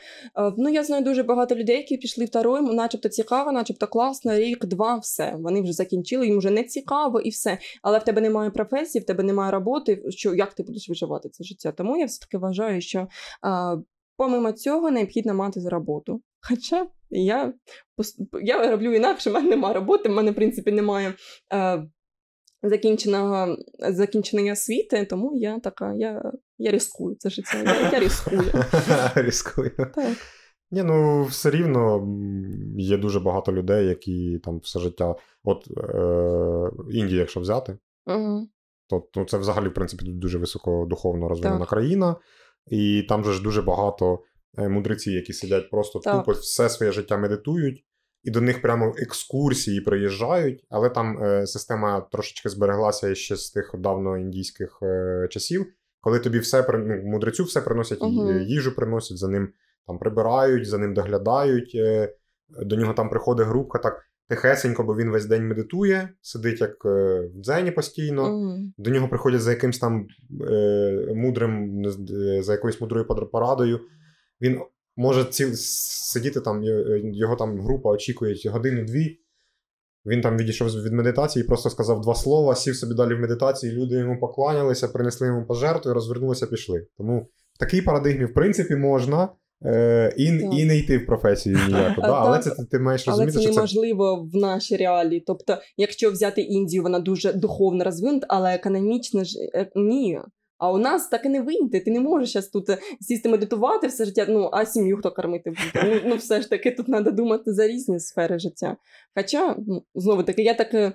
ну, я знаю дуже багато людей, які пішли в таро, начебто цікаво, начебто класно, рік, два, все. Вони вже закінчили, їм вже не цікаво і все. Але в тебе немає професії, в тебе немає роботи. Що як ти будеш виживати це життя? Тому я все таки вважаю, що помимо цього необхідно мати роботу. Хоча я, я роблю інакше, в мене немає роботи, в мене, в принципі, немає е, закінченого, закінченої освіти, тому я така, я, я рискую це життя. Я, я рискую. [LAUGHS] Різкою. Так. Ні, ну все рівно є дуже багато людей, які там все життя. От е, Індію, якщо взяти, Угу. то ну, це взагалі, в принципі, дуже високодуховно розвинена Так. країна, і там же ж дуже багато е, мудреців, які сидять просто Так. тупо все своє життя медитують, і до них прямо екскурсії приїжджають, але там е, система трошечки збереглася ще з тих давно індійських е, часів, коли тобі все ну, мудрецю все приносять, е, їжу приносять, за ним там прибирають, за ним доглядають. Е, до нього там приходить групка так тихесенько, бо він весь день медитує, сидить як е, в дзені постійно. Угу. До нього приходять за якимсь там е, мудрим, е, за якоюсь мудрою порадою. Він може ці, сидіти там, його там група очікує годину-дві. Він там відійшов від медитації, просто сказав два слова, сів собі далі в медитації, люди йому покланялися, принесли йому пожертву, розвернулися, пішли. Тому в такій парадигмі, в принципі, можна е, і, Так. і не йти в професію ніяку. А, Да, але це ти, ти маєш Але розуміти, це що це неможливо в нашій реалії. Тобто, якщо взяти Індію, вона дуже духовно розвинута, але економічно ж е, ні. А у нас так і не вийде. Ти не можеш зараз тут е, сісти медитувати все життя. Ну а сім'ю хто кормити буде? Ну, ну все ж таки тут треба думати за різні сфери життя. Хоча, ну, знову таки, я так е,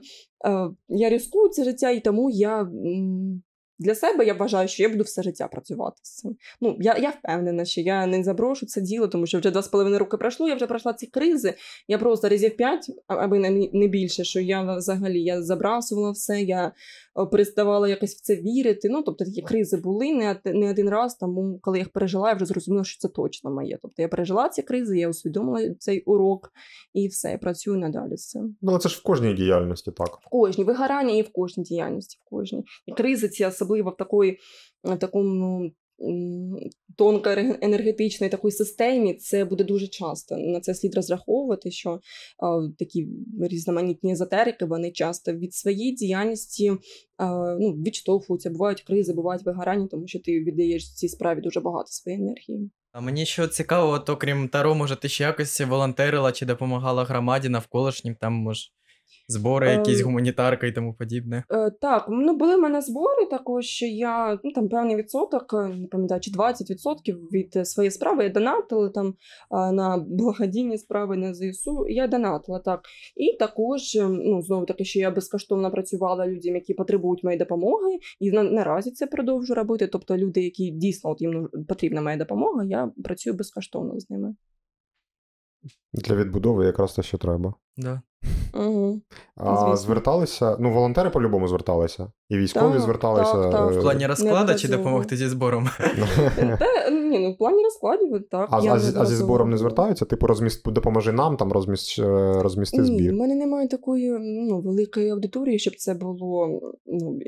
я ризикую це життя, і тому я м, для себе я вважаю, що я буду все життя працювати з цим. Ну, я, я впевнена, що я не заброшу це діло, тому що вже два з половиною роки пройшло, я вже пройшла ці кризи. Я просто разів п'ять, аби не, більше, що я взагалі я забрасувала все, я переставала якось в це вірити. Ну, тобто такі кризи були не, не один раз, тому коли я їх пережила, я вже зрозуміла, що це точно моє. Тобто я пережила ці кризи, я усвідомила цей урок і все, я працюю надалі з цим. ну, але це ж в кожній діяльності так. В кожній вигорання і в кожній діяльності, в кожній. І кризи ці, особливо в такої, на такому м, тонко енергетичної такої системі, це буде дуже часто. На це слід розраховувати, що е, такі різноманітні езотерики, вони часто від своєї діяльності е, ну, відштовхуються. Бувають кризи, бувають вигорання, тому що ти віддаєш цій справі дуже багато своєї енергії. А мені що цікаво, от окрім Таро, може, ти ще якось волонтерила чи допомагала громаді навколишнім, там, може, збори, Е, якісь гуманітарка і тому подібне. Е, так, ну були в мене збори також, що я ну там певний відсоток, е, не пам'ятаю, чи 20% від своєї справи я донатила там на благодійні справи на ЗСУ. Я донатила так. І також, ну знову таки, що я безкоштовно працювала людям, які потребують моєї допомоги, і на, наразі це продовжу робити. Тобто люди, які дійсно от їм потрібна моя допомога, я працюю безкоштовно з ними. Для відбудови якраз те, що треба. Да. Угу. А зверталися, ну, волонтери по-любому зверталися. І військові Так, зверталися. так, так. е, В плані розклада чи допомогти зі збором? Та, ні, ну в плані розкладів, так. А, я а, зі- а зі збором не звертаються? Типу, розміст, допоможи нам, там розміст, е, розмісти Ні, збір. в мене немає такої ну, великої аудиторії, щоб це було ну,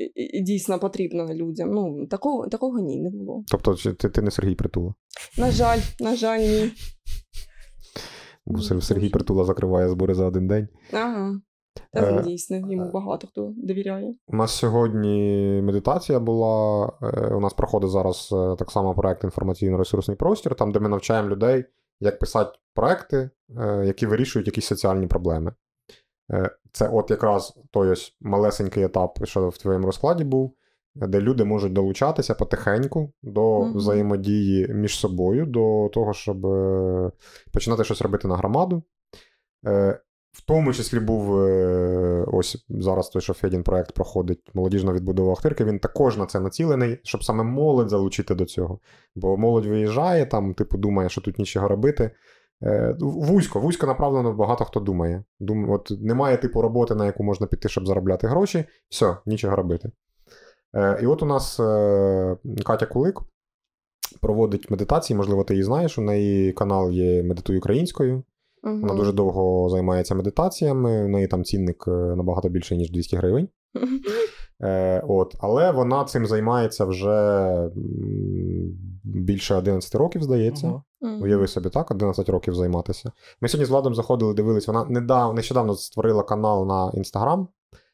дійсно потрібно людям. Ну, такого, такого ні, не було. Тобто, ти, ти не Сергій Притула. На жаль, на жаль, ні. Ні, Сергій. Притула закриває збори за один день. Ага. Та Е, дійсно, йому багато хто довіряє. У нас сьогодні медитація була. е, У нас проходить зараз е, так само проект інформаційно-ресурсний простір, там, де ми навчаємо людей, як писати проекти, е, які вирішують якісь соціальні проблеми. Е, Це от якраз той ось малесенький етап, що в твоєму розкладі був, де люди можуть долучатися потихеньку до Мгм. взаємодії між собою, до того, щоб е, починати щось робити на громаду. В тому числі був е, ось зараз той, що Федін проект проходить молодіжна відбудова Охтирки. Він також на це націлений, щоб саме молодь залучити до цього. Бо молодь виїжджає, там, типу, думає, що тут нічого робити. Е, Вузько, вузько направлено багато хто думає. Дум, от немає типу роботи, на яку можна піти, щоб заробляти гроші. Все, нічого робити. Е, І от у нас Катя Кулик проводить медитації, можливо, ти її знаєш. У неї канал є Медитуй українською. Вона дуже довго займається медитаціями. У неї там цінник е, набагато більше, ніж 200 гривень. Е, от, але вона цим займається вже більше 11 років, здається. Мгм. Уяви собі так, 11 років займатися. Ми сьогодні з Владом заходили, дивились, вона недав, нещодавно створила канал на Інстаграм,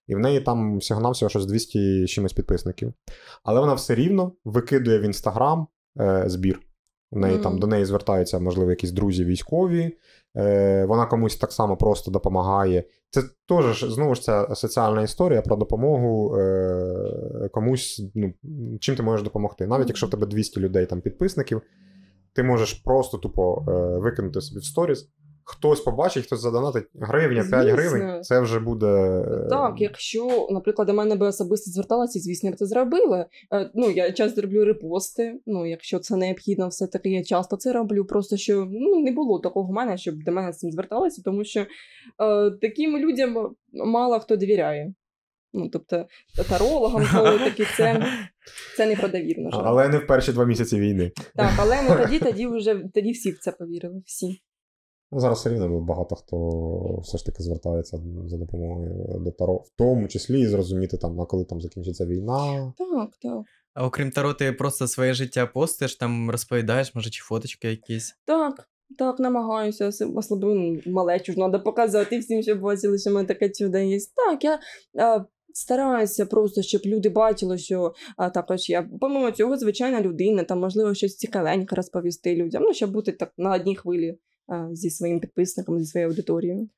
і в неї там всього-навсього щось 200 чимось підписників. Але вона все рівно викидує в Інстаграм е, збір. У неї там до неї звертаються, можливо, якісь друзі військові. Е, вона комусь так само просто допомагає. Це теж знову ж ця соціальна історія про допомогу е, комусь, ну, чим ти можеш допомогти. Навіть якщо в тебе 200 людей там підписників, ти можеш просто тупо е, викинути собі в сторіс. Хтось побачить, хтось задонатить гривня, 5 Звісно. гривень. Це вже буде. е, Так, якщо, наприклад, до мене би особисто зверталася, звісно, я б це зробила. Е, Ну, я часто роблю репости. Ну, якщо це необхідно, все-таки я часто це роблю. Просто що ну, не було такого в мене, щоб до мене з цим зверталися, тому що е, таким людям мало хто довіряє. Ну, тобто, тарологам, [LAUGHS] коли такі це, це не продовірно. Але не в перші два місяці війни. Так, але ну, тоді, [LAUGHS] тоді вже тоді всі в це повірили. Всі. Ну, зараз все рівно багато хто все ж таки звертається за допомогою до Таро, в тому числі і зрозуміти, там, а коли там закінчиться війна. Так, так. А окрім Таро, ти просто своє життя постиш, там розповідаєш, може, чи фоточки якісь. Так, так, намагаюся, Ос- особливо малечу ж треба показати всім, щоб бачили, що в мене таке чудо є. Так, я а, стараюся просто, щоб люди бачили, що а, також я, помимо цього, звичайна людина, там, можливо, щось цікавеньке розповісти людям, ну, щоб бути так на одній хвилі зі своїм підписником, зі своєю аудиторією.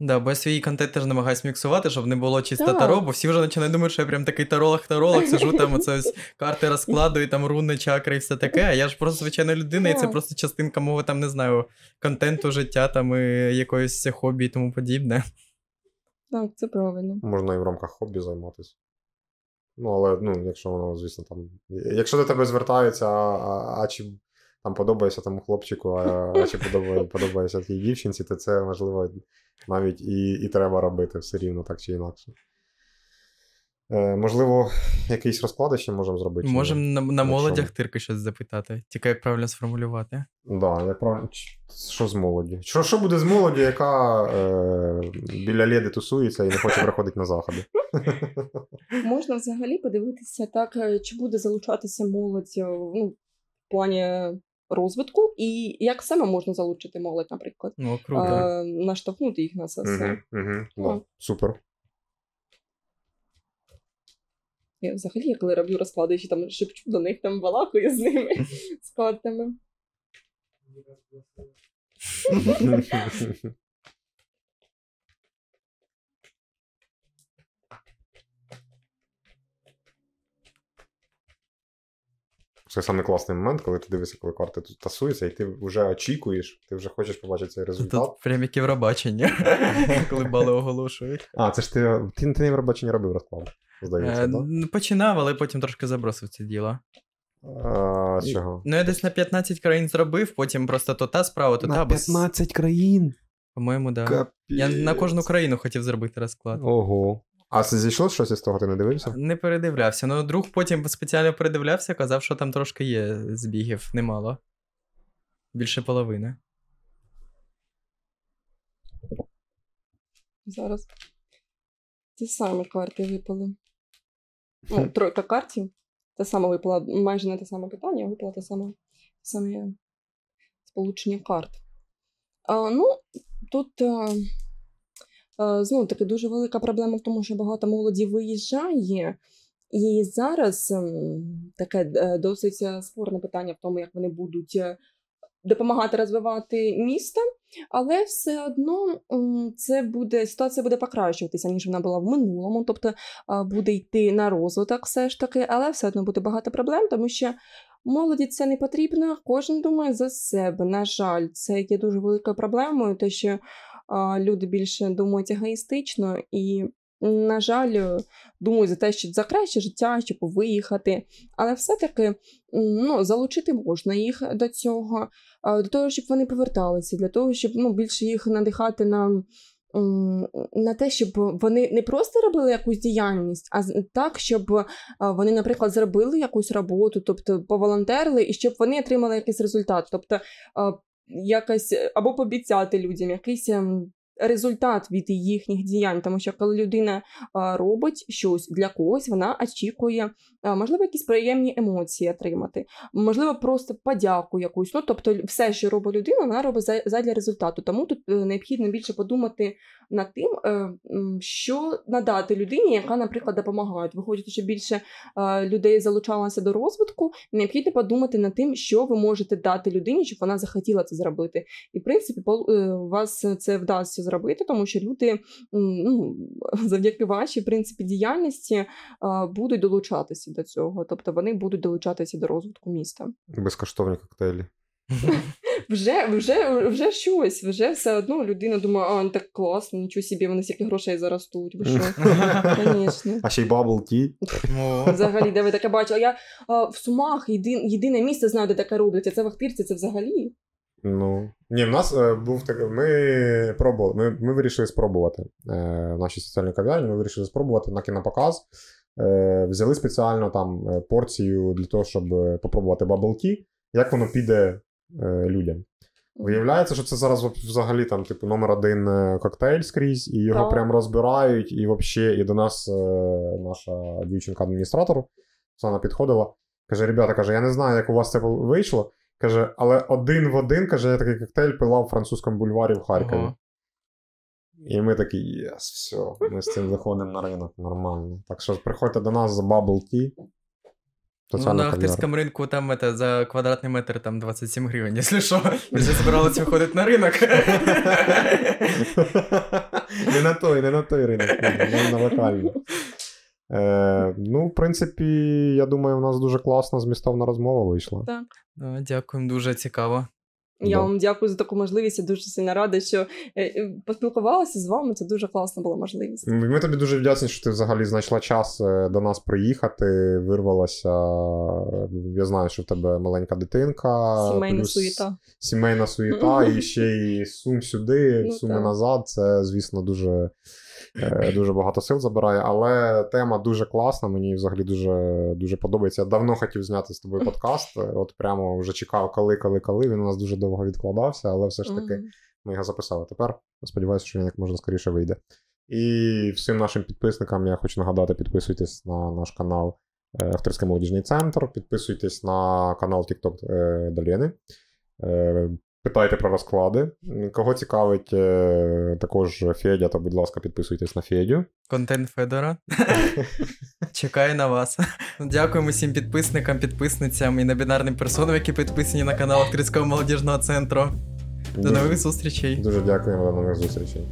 Да, бо я свій контент теж намагаюсь міксувати, щоб не було чисто Так. таро, бо всі вже починають думати, що я прям такий таролог-таролог, сижу там, оце ось карти розкладую, там руни, чакри і все таке. А я ж просто звичайна людина, і це просто частинка мого там, не знаю, контенту, життя там і якоїсь хобі і тому подібне. Так, це правильно. Можна і в рамках хобі займатися. Ну, але, ну, якщо воно, звісно, там. Якщо до тебе звертаються, а, а, а чи там подобається тому хлопчику, а, [LAUGHS] а чи подобає, подобається тій дівчинці, то це, можливо, навіть і, і треба робити все рівно, так чи інакше. Е, можливо, якийсь розклад ще можемо зробити. Можемо на, на молодях тирки щось запитати, тільки як правильно сформулювати. Да, як правильно. Що з молоді? Що, що буде з молоді, яка е, біля леди тусується і не хоче приходити на заходи? [LAUGHS] Можна взагалі подивитися так, е, чи буде залучатися молодь е, ну, в плані розвитку, і як саме можна залучити молодь, наприклад. Ну, круто. е, наштовхнути їх на це все. Угу, угу, да, супер. Я взагалі, я коли роблю розклади, ще там шепчу до них, там балакую з ними, з картами. [LAUGHS] Це саме класний момент, коли ти дивишся, коли карти тут тасуються, і ти вже очікуєш, ти вже хочеш побачити цей результат. Тут прям як Євробачення, [LAUGHS] коли бали оголошують. А, це ж ти, ти, ти не в робив розклад, здається, Е, так? ну, Починав, але потім трошки забросив це діло. А, чого? Ну, я десь на 15 країн зробив, потім просто то та справа, то та, бо с- країн. По-моєму, да. Я на кожну країну хотів зробити розклад. Ого. А це зійшло щось із того, ти не дивився? Не передивлявся. Ну, друг потім спеціально передивлявся, казав, що там трошки є збігів, немало. Більше половини. Зараз. Ті самі карти випали. Ну, тройка картів. Те саме випала, майже не те саме питання, а випала те саме, те саме сполучення карт. А, ну, тут а, а, знову таки дуже велика проблема в тому, що багато молоді виїжджає. І зараз ем, таке е, досить е, спорне питання в тому, як вони будуть е, допомагати розвивати місто. Але все одно це буде ситуація буде покращуватися, ніж вона була в минулому. Тобто буде йти на розвиток, все ж таки, але все одно буде багато проблем, тому що молоді це не потрібно. Кожен думає за себе. На жаль, це є дуже великою проблемою, те, що люди більше думають егоїстично і. На жаль, думають за те, щоб за краще життя, щоб виїхати. Але все-таки ну, залучити можна їх до цього для того, щоб вони поверталися, для того, щоб ну, більше їх надихати на, на те, щоб вони не просто робили якусь діяльність, а так, щоб вони, наприклад, зробили якусь роботу, тобто поволонтерили, і щоб вони отримали якийсь результат. Тобто якось або пообіцяти людям якийсь. Результат від їхніх діянь, тому що коли людина робить щось для когось, вона очікує, можливо, якісь приємні емоції отримати можливо, просто подяку якусь. Ну, тобто, все, що робить людина, вона робить за- задля результату. Тому тут е, необхідно більше подумати над тим, е, що надати людині, яка, наприклад, допомагає. Виходить, що більше людей залучалося до розвитку. Необхідно подумати над тим, що ви можете дати людині, щоб вона захотіла це зробити. І в принципі, пол- е, у вас це вдасться зробити, тому що люди ну, [LAUGHS] завдяки вашій в принципі діяльності будуть долучатися до цього. Тобто вони будуть долучатися до розвитку міста. Безкоштовні коктейлі. [LAUGHS] Вже, вже, вже щось, вже все одно людина думає, а так класно, нічого собі, вони стільки грошей заростуть. Ви що? [LAUGHS] Звісно. А ще й bubble tea. Взагалі, де ви таке бачили? Я а, в Сумах єдин, єдине місце знаю, де таке роблять, а це в Ахтирці, це взагалі. Ну. Ні, в нас е, був такий. Ми пробували. Ми, ми вирішили спробувати е, в нашій соціальній кав'ярні. Ми вирішили спробувати на кінопоказ. Е, взяли спеціально там е, порцію для того, щоб е, попробувати bubble tea. Як воно піде е, людям? Виявляється, що це зараз взагалі там, типу, номер один коктейль скрізь, і його Так. прям розбирають, і вообще, і до нас е, наша дівчинка-адміністратор Оксана підходила. Каже: ребята, каже, я не знаю, як у вас це вийшло. Каже, але один в один, каже, я такий коктейль пила в французькому бульварі в Харкові. Ого. І ми такі, єс, все, ми з цим виходимо на ринок нормально. Так що приходьте до нас за Bubble Tea. Ну, на кав'ярня. Ахтирському ринку там это, за квадратний метр там 27 гривень, якщо що. Ми вже збиралися виходити на ринок. [LAUGHS] не на той, не на той ринок, не на локальний. Е, ну, в принципі, я думаю, у нас дуже класна змістовна розмова вийшла. Ну, Дякуємо, дуже цікаво. Я Да. вам дякую за таку можливість. Я дуже сильно рада, що е, е, поспілкувалася з вами. Це дуже класна була можливість. Ми тобі дуже вдячні, що ти взагалі знайшла час е, до нас приїхати, вирвалася. Я знаю, що в тебе маленька дитинка. Сімейна плюс суєта. Сімейна суєта, і ще й сум сюди, Ну, суми так. назад. Це, звісно, дуже, дуже багато сил забирає. Але тема дуже класна. Мені взагалі дуже, дуже подобається. Я давно хотів зняти з тобою подкаст. е, От прямо вже чекав, коли, коли, коли. Він у нас дуже довго відкладався, але все ж таки. Ми його записали. Тепер сподіваюся, що він як можна скоріше вийде. І всім нашим підписникам я хочу нагадати: підписуйтесь на наш канал е, Авторський молодіжний центр, підписуйтесь на канал TikTok е, Далєни. Е, Питайте про розклади. Кого цікавить е, також Федя, то, будь ласка, підписуйтесь на Федю. Контент Федора. [LAUGHS] Чекаю на вас. Дякуємо всім підписникам, підписницям і небінарним персонам, які підписані на канал Актрицького молодіжного центру. До Дуже- нових зустрічей. Дуже дякуємо до нових зустрічей.